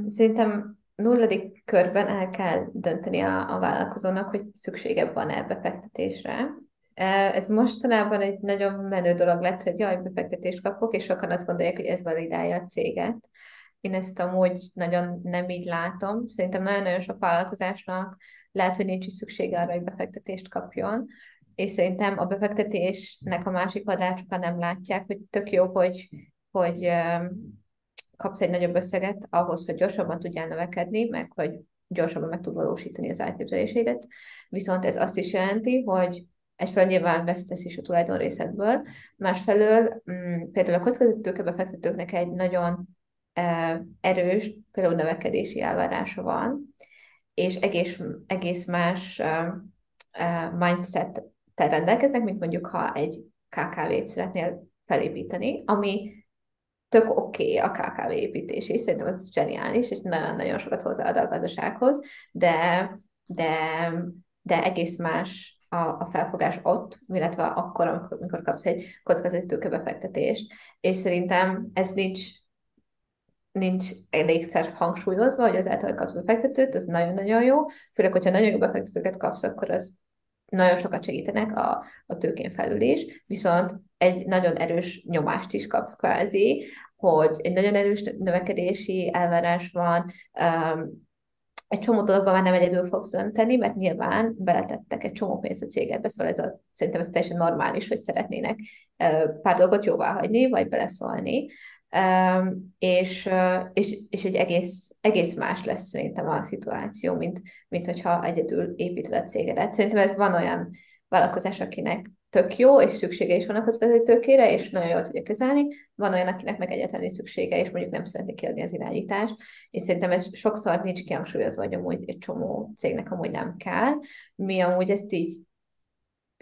Szerintem nulladik körben el kell dönteni a, a vállalkozónak, hogy szüksége van-e befektetésre. Ez mostanában egy nagyon menő dolog lett, hogy jaj, befektetést kapok, és sokan azt gondolják, hogy ez validálja a céget. Én ezt amúgy nagyon nem így látom. Szerintem nagyon-nagyon sok vállalkozásnak lehet, hogy nincs is szüksége arra, hogy befektetést kapjon. És szerintem a befektetésnek a másik oldalát sokan nem látják, hogy tök jó, hogy, hogy kapsz egy nagyobb összeget ahhoz, hogy gyorsabban tudjál növekedni, meg hogy gyorsabban meg tud valósítani az elképzeléseidet. Viszont ez azt is jelenti, hogy egyfelől nyilván vesztesz is a tulajdonrészedből, másfelől mm, például a kockázatőke befektetőknek egy nagyon erős például növekedési elvárása van, és egész, egész más mindset rendelkeznek, mint mondjuk, ha egy KKV-t szeretnél felépíteni, ami tök oké okay a KKV építés, és szerintem ez zseniális, és nagyon-nagyon sokat hozzáad a gazdasághoz, de, de, de egész más a, a felfogás ott, illetve akkor, amikor, amikor kapsz egy kockázati tőkebefektetést, és szerintem ez nincs nincs elégszer hangsúlyozva, hogy az által kapsz befektetőt, ez nagyon-nagyon jó, főleg, hogyha nagyon jó befektetőket kapsz, akkor az nagyon sokat segítenek a, a tőkén felül is, viszont egy nagyon erős nyomást is kapsz kvázi, hogy egy nagyon erős növekedési elvárás van, um, egy csomó dologban már nem egyedül fogsz dönteni, mert nyilván beletettek egy csomó pénzt a cégedbe, szóval ez a, szerintem ez teljesen normális, hogy szeretnének pár dolgot jóvá hagyni, vagy beleszólni és, és, és egy egész, egész más lesz szerintem a szituáció, mint, mint hogyha egyedül építed a cégedet. Szerintem ez van olyan vállalkozás, akinek tök jó, és szüksége is van a vezetőkére, és nagyon jól tudja kezelni. Van olyan, akinek meg egyetlen szüksége, és mondjuk nem szeretné kiadni az irányítást, és szerintem ez sokszor nincs kihangsúlyozva, hogy amúgy egy csomó cégnek amúgy nem kell. Mi amúgy ezt így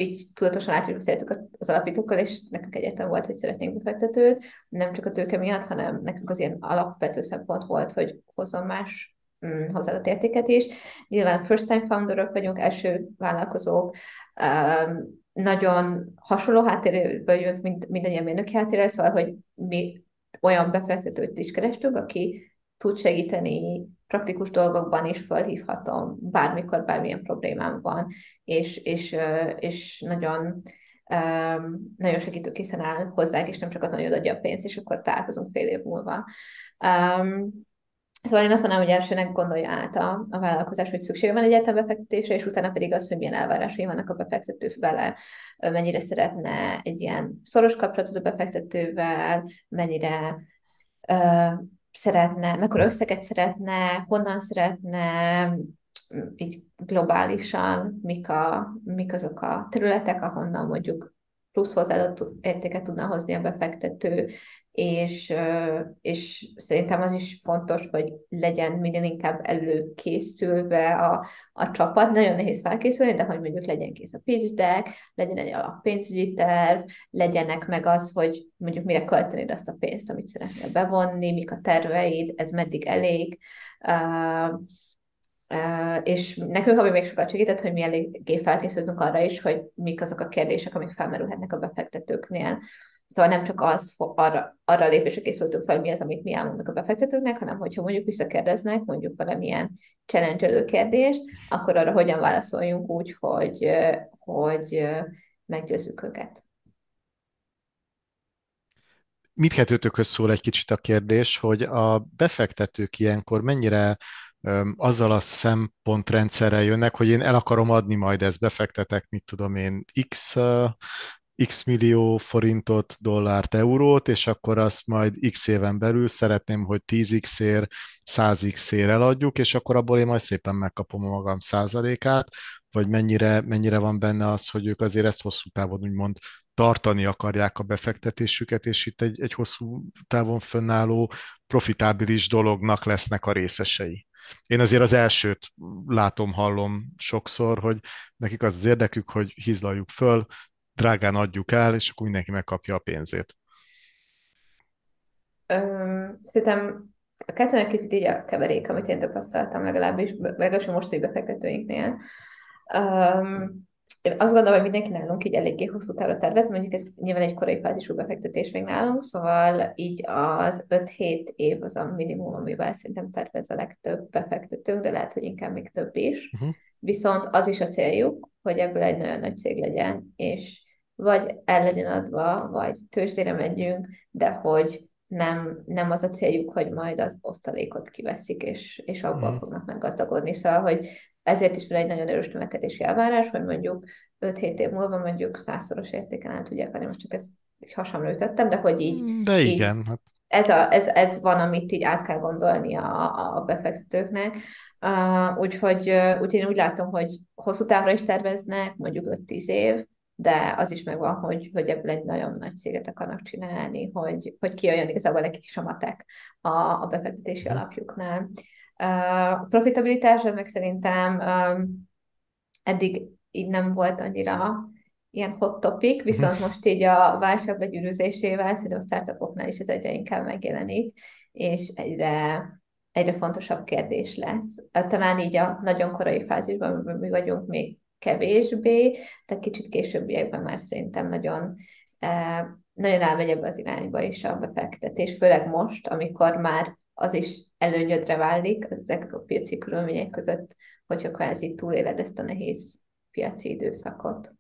így tudatosan át beszéltük az alapítókkal, és nekünk egyetem volt, hogy szeretnénk befektetőt, nem csak a tőke miatt, hanem nekünk az ilyen alapvető szempont volt, hogy hozzon más mm, hozzáadott értéket is. Nyilván first time founderok vagyunk, első vállalkozók, um, nagyon hasonló háttérből jövünk, mint mindannyian mérnöki háttérrel, szóval, hogy mi olyan befektetőt is kerestünk, aki tud segíteni praktikus dolgokban is felhívhatom, bármikor bármilyen problémám van, és, és, és nagyon, nagyon segítőkészen áll hozzánk, és nem csak azon, hogy adja a pénzt, és akkor találkozunk fél év múlva. Szóval én azt mondanám, hogy elsőnek gondolja át a, a vállalkozás, hogy szüksége van egyáltalán befektetésre, és utána pedig az, hogy milyen elvárásai vannak a befektető vele, mennyire szeretne egy ilyen szoros kapcsolatot a befektetővel, mennyire szeretne, mekkora összeget szeretne, honnan szeretne, így globálisan, mik, a, mik azok a területek, ahonnan mondjuk plusz hozzáadott értéket tudna hozni a befektető, és, és szerintem az is fontos, hogy legyen minél inkább előkészülve a, a csapat. Nagyon nehéz felkészülni, de hogy mondjuk legyen kész a pitch legyen egy alappénzügyi terv, legyenek meg az, hogy mondjuk mire költenéd azt a pénzt, amit szeretnél bevonni, mik a terveid, ez meddig elég. Uh, Uh, és nekünk, ami még sokat segített, hogy mi eléggé felkészültünk arra is, hogy mik azok a kérdések, amik felmerülhetnek a befektetőknél. Szóval nem csak az, arra, arra lépésre készültünk fel, mi az, amit mi elmondunk a befektetőknek, hanem hogyha mondjuk visszakérdeznek, mondjuk valamilyen challenge kérdést, akkor arra hogyan válaszoljunk úgy, hogy, hogy meggyőzzük őket. Mindkettőtökhöz szól egy kicsit a kérdés, hogy a befektetők ilyenkor mennyire azzal a szempontrendszerrel jönnek, hogy én el akarom adni, majd ezt befektetek, mit tudom én, x x millió forintot, dollárt, eurót, és akkor azt majd x éven belül szeretném, hogy 10x-ér, 100x-ér eladjuk, és akkor abból én majd szépen megkapom a magam százalékát, vagy mennyire, mennyire van benne az, hogy ők azért ezt hosszú távon úgymond tartani akarják a befektetésüket, és itt egy, egy hosszú távon fönnálló profitábilis dolognak lesznek a részesei. Én azért az elsőt látom, hallom sokszor, hogy nekik az az érdekük, hogy hizlaljuk föl, drágán adjuk el, és akkor mindenki megkapja a pénzét. Öm, szerintem a kettőnek kicsit így a keverék, amit én tapasztaltam legalábbis, legalábbis a mostani befektetőinknél. Um, én azt gondolom, hogy mindenki nálunk így eléggé hosszú távra tervez, mondjuk ez nyilván egy korai fázisú befektetés még nálunk, szóval így az 5-7 év az a minimum, amivel szerintem tervez a legtöbb befektetőnk, de lehet, hogy inkább még több is. Uh-huh. Viszont az is a céljuk, hogy ebből egy nagyon nagy cég legyen, és vagy el legyen adva, vagy tőzsdére megyünk, de hogy nem, nem az a céljuk, hogy majd az osztalékot kiveszik, és, és abban mm. fognak meggazdagodni. Szóval, hogy ezért is van egy nagyon erős növekedési elvárás, hogy mondjuk 5-7 év múlva mondjuk százszoros értéken át tudják venni. Most csak ezt hasamra ütöttem, de hogy így... De igen. Így, hát. Ez, a, ez, ez van, amit így át kell gondolni a, a befektetőknek. Uh, úgyhogy, uh, úgy én úgy látom, hogy hosszú távra is terveznek, mondjuk 5-10 év, de az is megvan, hogy, hogy ebből egy nagyon nagy céget akarnak csinálni, hogy, hogy kijöjjön igazából nekik is a matek a, a befektetési mhm. alapjuknál. A profitabilitás, meg szerintem um, eddig így nem volt annyira ilyen hot topic, viszont mhm. most így a válság begyűrűzésével szerintem a startupoknál is ez egyre inkább megjelenik, és egyre, egyre fontosabb kérdés lesz. Talán így a nagyon korai fázisban, amiben mi vagyunk még kevésbé, de kicsit későbbiekben már szerintem nagyon, eh, nagyon elmegy ebbe az irányba is a befektetés, főleg most, amikor már az is előnyödre válik ezek a piaci körülmények között, hogyha kvázi túléled ezt a nehéz piaci időszakot.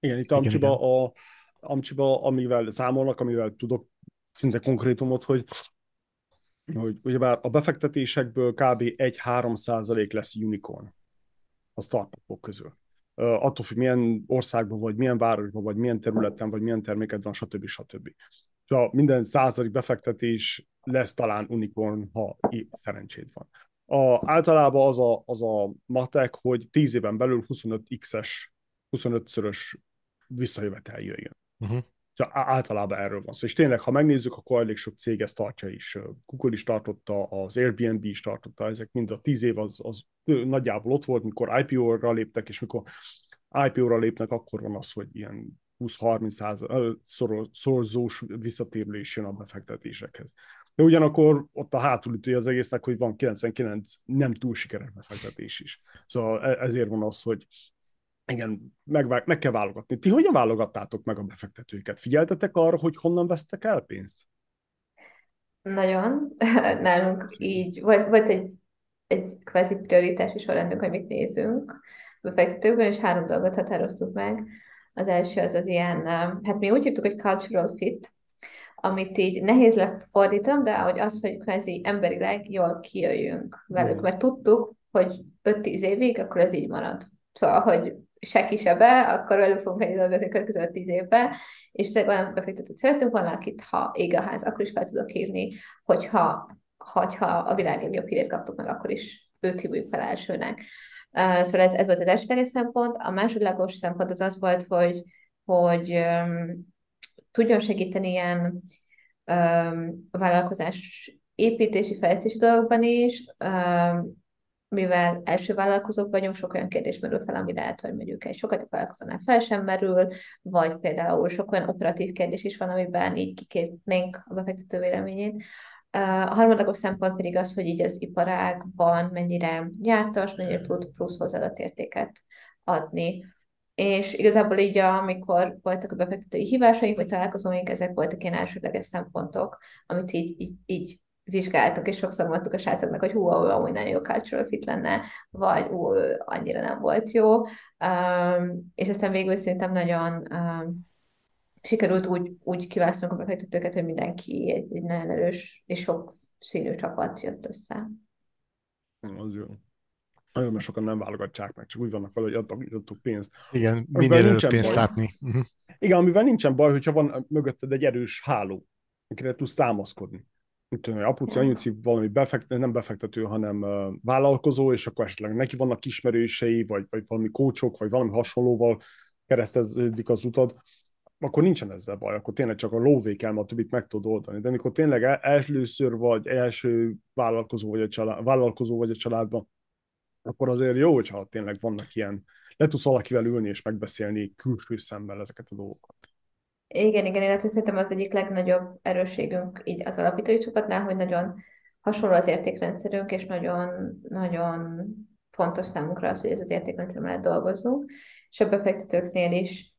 Igen, itt Amcsiba, a, Amcsiba, amivel számolnak, amivel tudok szinte konkrétumot, hogy hogy ugyebár a befektetésekből kb. 1-3 százalék lesz unicorn a startupok közül. Uh, attól függ, milyen országban vagy, milyen városban vagy, milyen területen vagy, milyen terméked van, stb. stb. So, minden századik befektetés lesz talán unicorn, ha szerencséd van. A, általában az a, az a matek, hogy 10 éven belül 25x-es, 25-szörös visszajövetel jöjjön. Uh-huh általában erről van szó. És tényleg, ha megnézzük, akkor elég sok cég ezt tartja is. Google is tartotta, az Airbnb is tartotta, ezek mind a tíz év az, az nagyjából ott volt, mikor IPO-ra léptek, és mikor IPO-ra lépnek, akkor van az, hogy ilyen 20-30 szorzós visszatérülés jön a befektetésekhez. De ugyanakkor ott a hátulütője az egésznek, hogy van 99 nem túl sikeres befektetés is. Szóval e-, ezért van az, hogy igen, meg, meg kell válogatni. Ti hogyan válogattátok meg a befektetőket? Figyeltetek arra, hogy honnan vesztek el pénzt? Nagyon. Nálunk így volt, volt egy, egy kvázi prioritási sorrendünk, hogy mit nézünk befektetőkben, és három dolgot határoztuk meg. Az első az az ilyen, hát mi úgy hívtuk, hogy cultural fit, amit így nehéz lefordítom, de hogy az, hogy kvázi emberileg jól kijöjjünk velük, mm. mert tudtuk, hogy 5-10 évig, akkor ez így marad. Szóval, hogy se kisebe, akkor velük fogunk egy dolgozni a következő tíz évben, és olyan befektetőt szeretünk volna, akit ha ég a ház, akkor is fel tudok írni, hogyha, hogyha a világ legjobb hírét kaptuk meg, akkor is őt hívjuk fel elsőnek. Uh, szóval ez, ez volt az első szempont. A másodlagos szempont az az volt, hogy, hogy um, tudjon segíteni ilyen um, vállalkozás építési, fejlesztési dolgokban is, um, mivel első vállalkozók vagyunk, sok olyan kérdés merül fel, ami lehet, hogy mondjuk egy sokat vállalkozónál fel sem merül, vagy például sok olyan operatív kérdés is van, amiben így kikérnénk a befektető véleményét. A harmadagos szempont pedig az, hogy így az iparágban mennyire jártas, mennyire tud plusz hozzáadott értéket adni. és igazából így, amikor voltak a befektetői hívásaink, vagy találkozóink, ezek voltak ilyen elsődleges szempontok, amit így, így, így vizsgáltak, és sokszor mondtuk a srácoknak, hogy hú, amúgy nagyon jó cultural fit lenne, vagy hú, annyira nem volt jó. Um, és aztán végül szerintem nagyon um, sikerült úgy, úgy kiválasztanunk a befektetőket, hogy mindenki egy, egy nagyon erős és sok színű csapat jött össze. Az jó. Nagyon mert sokan nem válogatják meg, csak úgy vannak vele, hogy adtak, adtuk pénzt. Igen, minél előbb pénzt baj. látni. Uh-huh. Igen, amivel nincsen baj, hogyha van mögötted egy erős háló, akire tudsz támaszkodni. Tudom, apuci, anyuci valami befektető, nem befektető, hanem uh, vállalkozó, és akkor esetleg neki vannak ismerősei, vagy, vagy valami kócsok, vagy valami hasonlóval kereszteződik az utad, akkor nincsen ezzel baj, akkor tényleg csak a lóvé kell, a többit meg tud oldani. De amikor tényleg először vagy első vállalkozó vagy a, család, vállalkozó vagy a családban, akkor azért jó, hogyha tényleg vannak ilyen, le tudsz valakivel ülni és megbeszélni külső szemmel ezeket a dolgokat. Igen, igen, én azt szerintem az egyik legnagyobb erősségünk így az alapítói csapatnál, hogy nagyon hasonló az értékrendszerünk, és nagyon, nagyon fontos számunkra az, hogy ez az értékrendszer mellett dolgozunk, és a befektetőknél is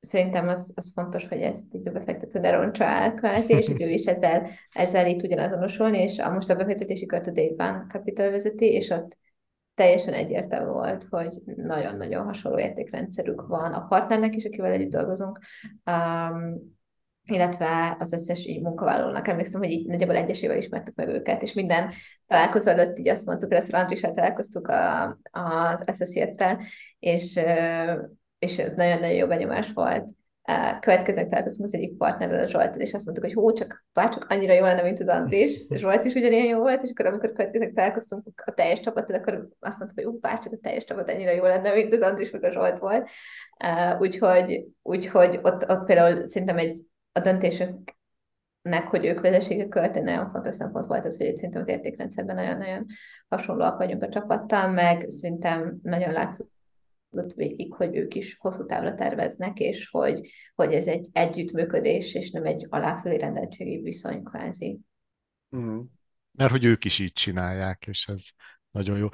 szerintem az, az fontos, hogy ezt így a befektető ne roncsa el, kvázi, és ő is ezzel, ezzel így tudjon azonosulni, és a, most a befektetési kört a Dave Capital vezeti, és ott teljesen egyértelmű volt, hogy nagyon-nagyon hasonló értékrendszerük van a partnernek is, akivel együtt dolgozunk, um, illetve az összes így munkavállalónak. Emlékszem, hogy így nagyjából egyesével ismertük meg őket, és minden találkozó előtt így azt mondtuk, hogy Andrissal találkoztuk a, az associate és, és nagyon-nagyon jó benyomás volt következőnek találkoztunk az egyik partnerrel, a Zsoltad, és azt mondtuk, hogy hó, csak bárcsak annyira jó lenne, mint az Andris. Zsolt is ugyanilyen jó volt, és akkor amikor következőnek találkoztunk a teljes csapattal, akkor azt mondtuk, hogy ú, bárcsak a teljes csapat annyira jó lenne, mint az Andris meg a Zsolt volt. úgyhogy, úgyhogy ott, ott például szerintem egy a döntésüknek, hogy ők vezessék a költ, nagyon fontos szempont volt az, hogy szerintem az értékrendszerben nagyon-nagyon hasonlóak vagyunk a csapattal, meg szerintem nagyon látszott ott végig, hogy ők is hosszú távra terveznek, és hogy, hogy ez egy együttműködés, és nem egy aláfölé rendeltségi viszony kvázi. Mm. Mert hogy ők is így csinálják, és ez nagyon jó.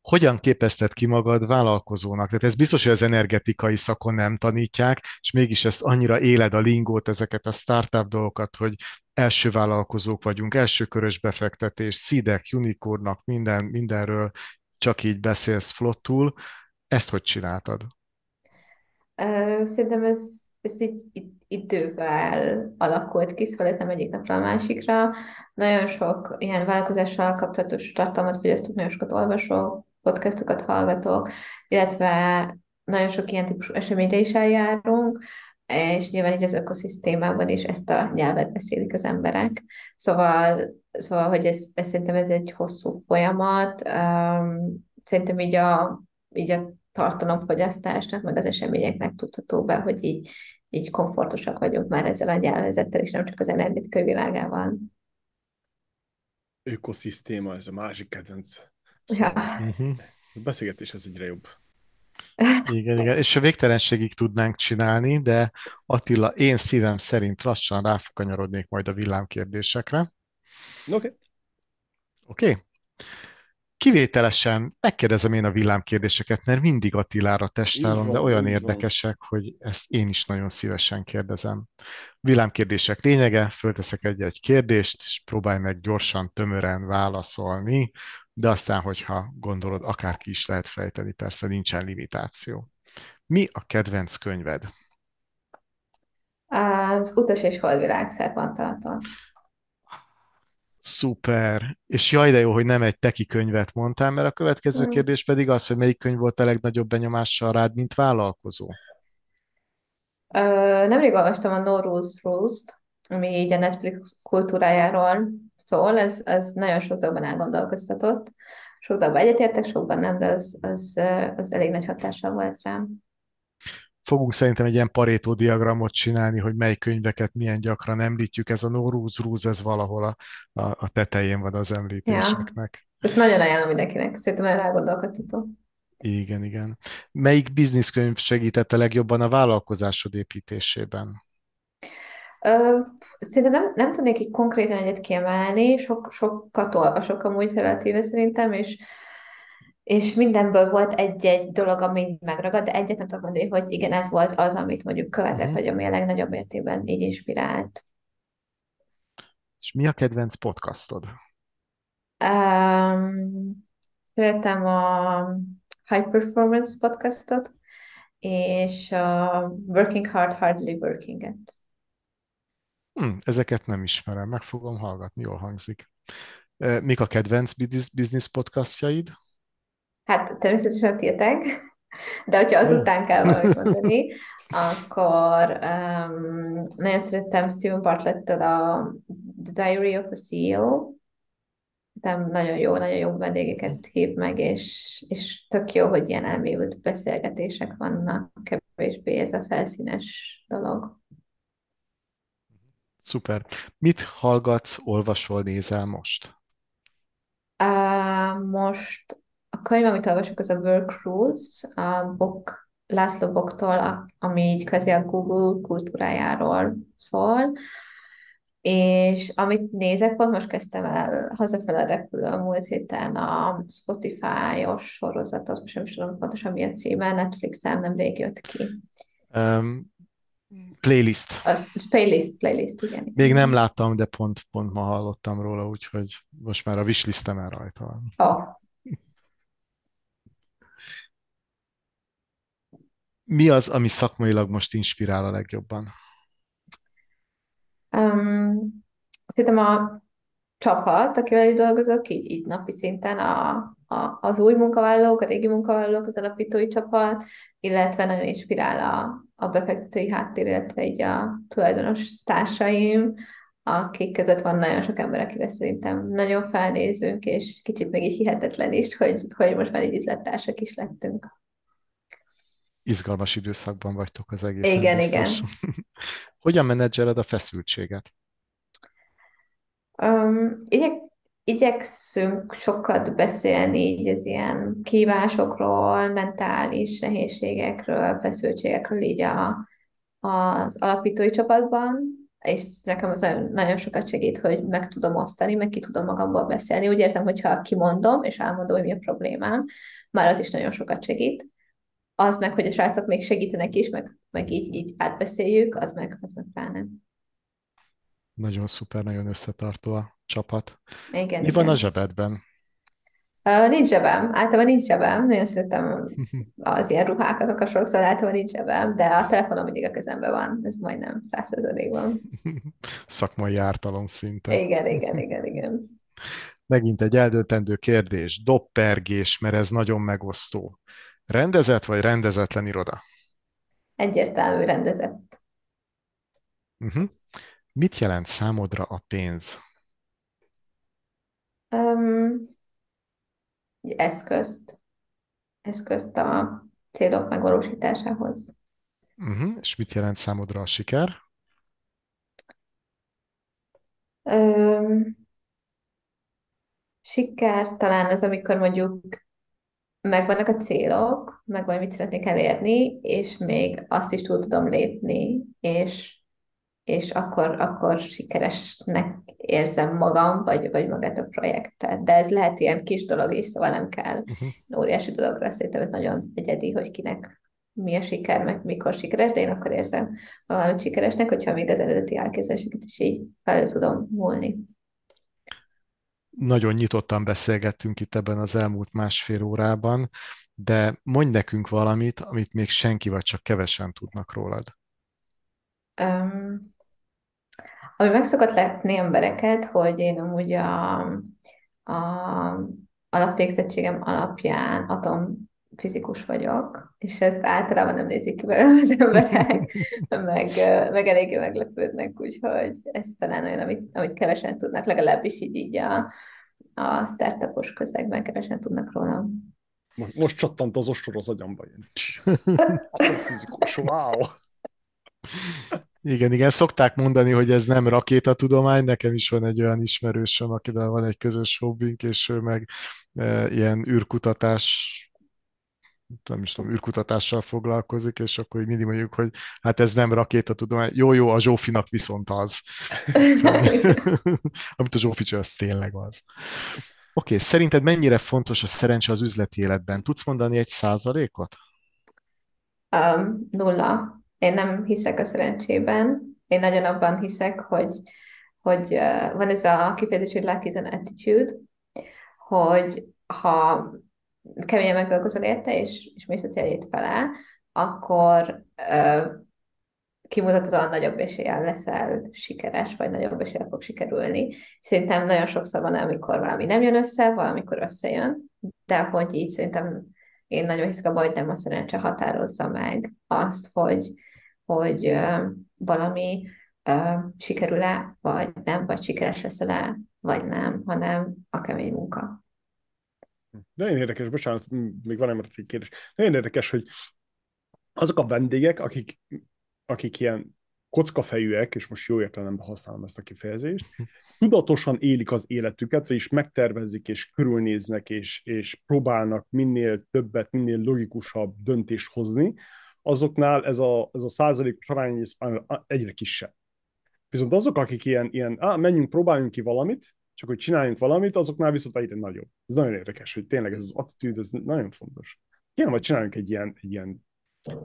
Hogyan képezted ki magad vállalkozónak? Tehát ez biztos, hogy az energetikai szakon nem tanítják, és mégis ezt annyira éled a lingót, ezeket a startup dolgokat, hogy első vállalkozók vagyunk, első körös befektetés, szidek, unicornnak, minden, mindenről csak így beszélsz flottul. Ezt hogy csináltad? Szerintem ez, ez így, idővel alakult ki, szóval ez nem egyik napra a másikra. Nagyon sok ilyen vállalkozással kapcsolatos tartalmat fogyasztok, nagyon sokat olvasok, podcastokat hallgatok, illetve nagyon sok ilyen típusú eseményre is eljárunk, és nyilván így az ökoszisztémában is ezt a nyelvet beszélik az emberek. Szóval, szóval hogy ez, ez szerintem ez egy hosszú folyamat. Um, szerintem így a így a tartalomfogyasztásnak, meg az eseményeknek tudható be, hogy így, így komfortosak vagyunk már ezzel a nyelvezettel, és nem csak az energetikai világával. Ökoszisztéma, ez a másik kedvenc. Szóval ja. uh-huh. A beszélgetés ez egyre jobb. Igen, igen, és a végtelenségig tudnánk csinálni, de Attila, én szívem szerint lassan ráfokanyarodnék majd a villámkérdésekre. Oké. Okay. Oké? Okay? Kivételesen megkérdezem én a villámkérdéseket, mert mindig Attilára testálom, de olyan érdekesek, van. hogy ezt én is nagyon szívesen kérdezem. Villámkérdések lényege, fölteszek egy-egy kérdést, és próbálj meg gyorsan, tömören válaszolni, de aztán, hogyha gondolod, akárki is lehet fejteni, persze nincsen limitáció. Mi a kedvenc könyved? Az Utas és Holdvilág Szerpantaltól. Szuper. És jaj, de jó, hogy nem egy teki könyvet mondtál, mert a következő mm. kérdés pedig az, hogy melyik könyv volt a legnagyobb benyomással rád, mint vállalkozó? Uh, nemrég olvastam a No Rules Rules-t, ami így a Netflix kultúrájáról szól, ez, ez nagyon sok dolgban elgondolkoztatott. Sok dolgban egyetértek, sokban nem, de az, az, az elég nagy hatással volt rám fogunk szerintem egy ilyen parétó diagramot csinálni, hogy mely könyveket milyen gyakran említjük. Ez a no rules, rules ez valahol a, a, a tetején van az említéseknek. Ja. Ezt nagyon ajánlom mindenkinek, szerintem el elgondolkodható. Igen, igen. Melyik bizniszkönyv segített a legjobban a vállalkozásod építésében? Ö, szerintem nem, nem tudnék így konkrétan egyet kiemelni, sok, sokat olvasok amúgy relatíve szerintem, és és mindenből volt egy-egy dolog, ami megragad, de egyet nem tudok mondani, hogy igen, ez volt az, amit mondjuk követek, uh-huh. vagy ami a legnagyobb mértékben így inspirált. És mi a kedvenc podcastod? Um, szeretem a High Performance podcastot, és a Working Hard, Hardly Working-et. Hm, ezeket nem ismerem, meg fogom hallgatni, jól hangzik. Mik a kedvenc business podcastjaid? Hát természetesen tiltek, de hogyha azután kell valamit mondani, akkor um, nagyon szerettem Steven bartlett a The Diary of a CEO, nem nagyon jó, nagyon jó vendégeket hív meg, és, és tök jó, hogy ilyen elmélyült beszélgetések vannak, kevésbé ez a felszínes dolog. Szuper. Mit hallgatsz, olvasol, nézel most? Uh, most könyv, amit olvasok, az a Work Rules, a Bok, László Boktól, ami így kvázi a Google kultúrájáról szól, és amit nézek, pont most kezdtem el hazafele repülő a múlt héten a Spotify-os sorozatot, most nem is tudom pontosan mi a címe, Netflixen nem rég jött ki. Um, playlist. Az, playlist, playlist, igen. Még nem láttam, de pont, pont ma hallottam róla, úgyhogy most már a wishlistemen rajta van. Oh. Mi az, ami szakmailag most inspirál a legjobban? Um, szerintem a csapat, akivel dolgozok, így, így napi szinten a, a, az új munkavállalók, a régi munkavállalók, az alapítói csapat, illetve nagyon inspirál a, a befektetői háttér, illetve így a tulajdonos társaim, akik között van nagyon sok ember, akire szerintem nagyon felnézünk, és kicsit meg is hihetetlen is, hogy, hogy most már így üzlettársak is lettünk izgalmas időszakban vagytok az egész. Igen, biztos. igen. Hogyan menedzseled a feszültséget? Um, igyek, igyekszünk sokat beszélni így az ilyen kívásokról, mentális nehézségekről, feszültségekről így a, az alapítói csapatban, és nekem az nagyon, nagyon sokat segít, hogy meg tudom osztani, meg ki tudom magamból beszélni. Úgy érzem, hogy ha kimondom, és elmondom, hogy mi a problémám, már az is nagyon sokat segít az meg, hogy a srácok még segítenek is, meg, meg így, így átbeszéljük, az meg, az meg pláne. Nagyon szuper, nagyon összetartó a csapat. Igen, Mi igen. van a zsebedben? Uh, nincs zsebem, általában nincs zsebem, nagyon szeretem az ilyen ruhákat, akkor sokszor általában nincs zsebem, de a telefonom mindig a kezemben van, ez majdnem van. Szakmai ártalom szinte. Igen, igen, igen, igen. Megint egy eldöntendő kérdés, doppergés, mert ez nagyon megosztó. Rendezett vagy rendezetlen iroda? Egyértelmű rendezett. Uh-huh. Mit jelent számodra a pénz? Um, eszközt. Eszközt a célok megvalósításához. Uh-huh. És mit jelent számodra a siker? Um, siker talán az, amikor mondjuk megvannak a célok, meg vagy mit szeretnék elérni, és még azt is túl tudom lépni, és, és akkor, akkor sikeresnek érzem magam, vagy, vagy magát a projektet. De ez lehet ilyen kis dolog is, szóval nem kell uh-huh. óriási dologra. Szerintem ez nagyon egyedi, hogy kinek mi a siker, meg mikor sikeres, de én akkor érzem valamit sikeresnek, hogyha még az eredeti elképzeléseket is így fel tudom múlni nagyon nyitottan beszélgettünk itt ebben az elmúlt másfél órában, de mondj nekünk valamit, amit még senki vagy csak kevesen tudnak rólad. Um, ami meg szokott lehetni embereket, hogy én amúgy a, a alapvégzettségem alapján atomfizikus vagyok, és ezt általában nem nézik ki belőle az emberek, meg, meg eléggé meglepődnek, úgyhogy ez talán olyan, amit, amit kevesen tudnak, legalábbis így, így a, a startupos közegben kevesen tudnak róla. Most, most csattant az ostor az agyamba. fizikus, wow! Igen, igen, szokták mondani, hogy ez nem rakétatudomány, nekem is van egy olyan ismerősöm, akivel van egy közös hobbink, és ő meg e, ilyen űrkutatás nem is tudom, űrkutatással foglalkozik, és akkor így mindig mondjuk, hogy hát ez nem rakétatudomány. Jó, jó, a Zsófinak viszont az. Amit a Zsófi az tényleg az. okay, szerinted mennyire fontos a szerencse az üzleti életben? Tudsz mondani egy százalékot? Um, nulla. Én nem hiszek a szerencsében. Én nagyon abban hiszek, hogy, hogy uh, van ez a kifejezés, hogy luck is an attitude, hogy ha keményen megdolgozol érte, és, és mész a céljét felá, akkor uh, kimutathatóan nagyobb eséllyel leszel sikeres, vagy nagyobb eséllyel fog sikerülni. Szerintem nagyon sokszor van, amikor valami nem jön össze, valamikor összejön, de hogy így szerintem én nagyon hiszek abban, hogy nem a szerencse határozza meg azt, hogy, hogy uh, valami uh, sikerül-e, vagy nem, vagy sikeres leszel-e, vagy nem, hanem a kemény munka. Nagyon érdekes, bocsánat, még van egy kérdés. Nagyon érdekes, hogy azok a vendégek, akik, akik ilyen kockafejűek, és most jó értelemben használom ezt a kifejezést, tudatosan élik az életüket, vagyis megtervezik, és körülnéznek, és, és próbálnak minél többet, minél logikusabb döntést hozni, azoknál ez a, ez a százalékos arány egyre kisebb. Viszont azok, akik ilyen, ilyen á, menjünk, próbáljunk ki valamit, csak hogy csináljunk valamit, azoknál viszont egyre nagyobb. Ez nagyon érdekes, hogy tényleg ez az attitűd, ez nagyon fontos. Kéne majd csináljunk egy ilyen, egy ilyen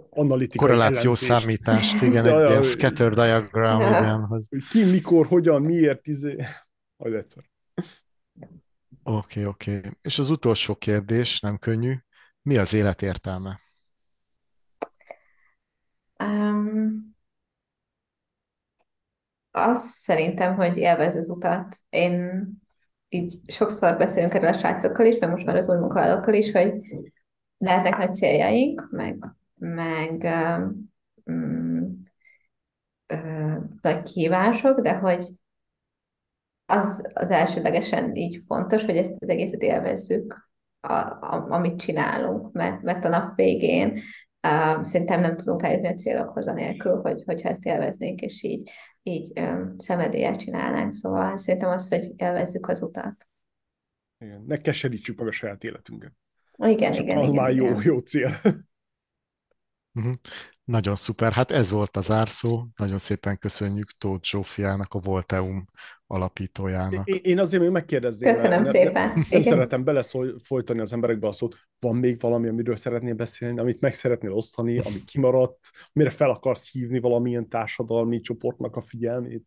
analitikai Korrelációs számítást, igen, egy ilyen scatter diagram, igen. Hogy ki, mikor, hogyan, miért, izé... Majd egyszer. Oké, okay, oké. Okay. És az utolsó kérdés, nem könnyű. Mi az élet értelme? Azt szerintem, hogy élvez az utat. Én így sokszor beszélünk erről a srácokkal is, meg most már az új munkavállalókkal is, hogy lehetnek nagy céljaink, meg meg um, nagy kívások, de hogy az, az elsődlegesen így fontos, hogy ezt az egészet élvezzük, a, a, amit csinálunk, mert, mert a nap végén uh, szerintem nem tudunk eljutni a célokhoz anélkül, hogy, hogyha ezt élveznénk, és így, így um, szemedéllyel csinálnánk. Szóval szerintem az, hogy élvezzük az utat. Igen, ne keserítsük meg a saját életünket. Igen, Csak igen. Az igen, már igen. jó, jó cél. Uh-huh. Nagyon szuper. Hát ez volt az árszó. Nagyon szépen köszönjük Tóth Zsófiának, a Volteum alapítójának. Én, azért még megkérdezném. Köszönöm mert, szépen. Nem, nem szeretem belefolytani az emberekbe a szót. Van még valami, amiről szeretnél beszélni, amit meg szeretnél osztani, ami kimaradt, mire fel akarsz hívni valamilyen társadalmi csoportnak a figyelmét?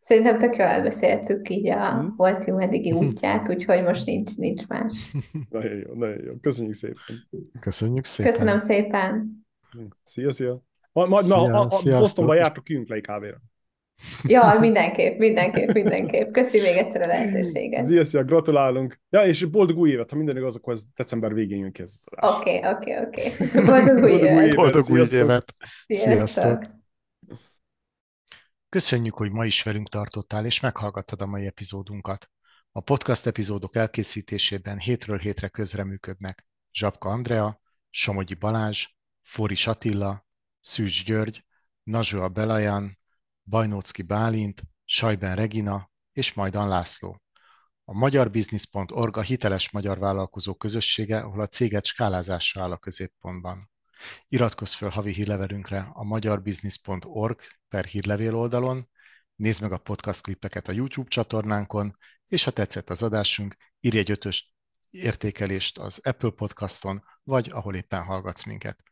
Szerintem tök jól elbeszéltük így a hmm. Voltium eddigi útját, úgyhogy most nincs, nincs más. Nagyon jó, nagyon jó. Köszönjük szépen. Köszönjük szépen. Köszönöm szépen. Szia, szia. Majd, majd szia, a, a, Bostonba jártok, kijünk le egy kávéra. Ja, mindenképp, mindenképp, mindenképp. Köszi még egyszer a lehetőséget. Szia, szia, gratulálunk. Ja, és boldog új évet, ha minden igaz, akkor ez december végén jön ki ez Oké, oké, oké. Boldog új évet. Boldog új évet. Sziasztok. Sziasztok. Köszönjük, hogy ma is velünk tartottál, és meghallgattad a mai epizódunkat. A podcast epizódok elkészítésében hétről hétre közreműködnek Zsapka Andrea, Somogyi Balázs, Foris Attila, Szűcs György, Nazsua Belajan, Bajnócki Bálint, Sajben Regina és Majdan László. A magyarbusiness.org a hiteles magyar vállalkozó közössége, ahol a céget skálázása áll a középpontban. Iratkozz fel havi hírlevelünkre a magyarbusiness.org per hírlevél oldalon, nézd meg a podcast klippeket a YouTube csatornánkon, és ha tetszett az adásunk, írj egy ötös értékelést az Apple Podcaston, vagy ahol éppen hallgatsz minket.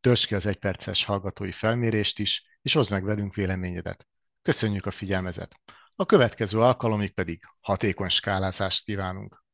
Törzs ki az egyperces hallgatói felmérést is, és hozd meg velünk véleményedet. Köszönjük a figyelmezet! A következő alkalomig pedig hatékony skálázást kívánunk!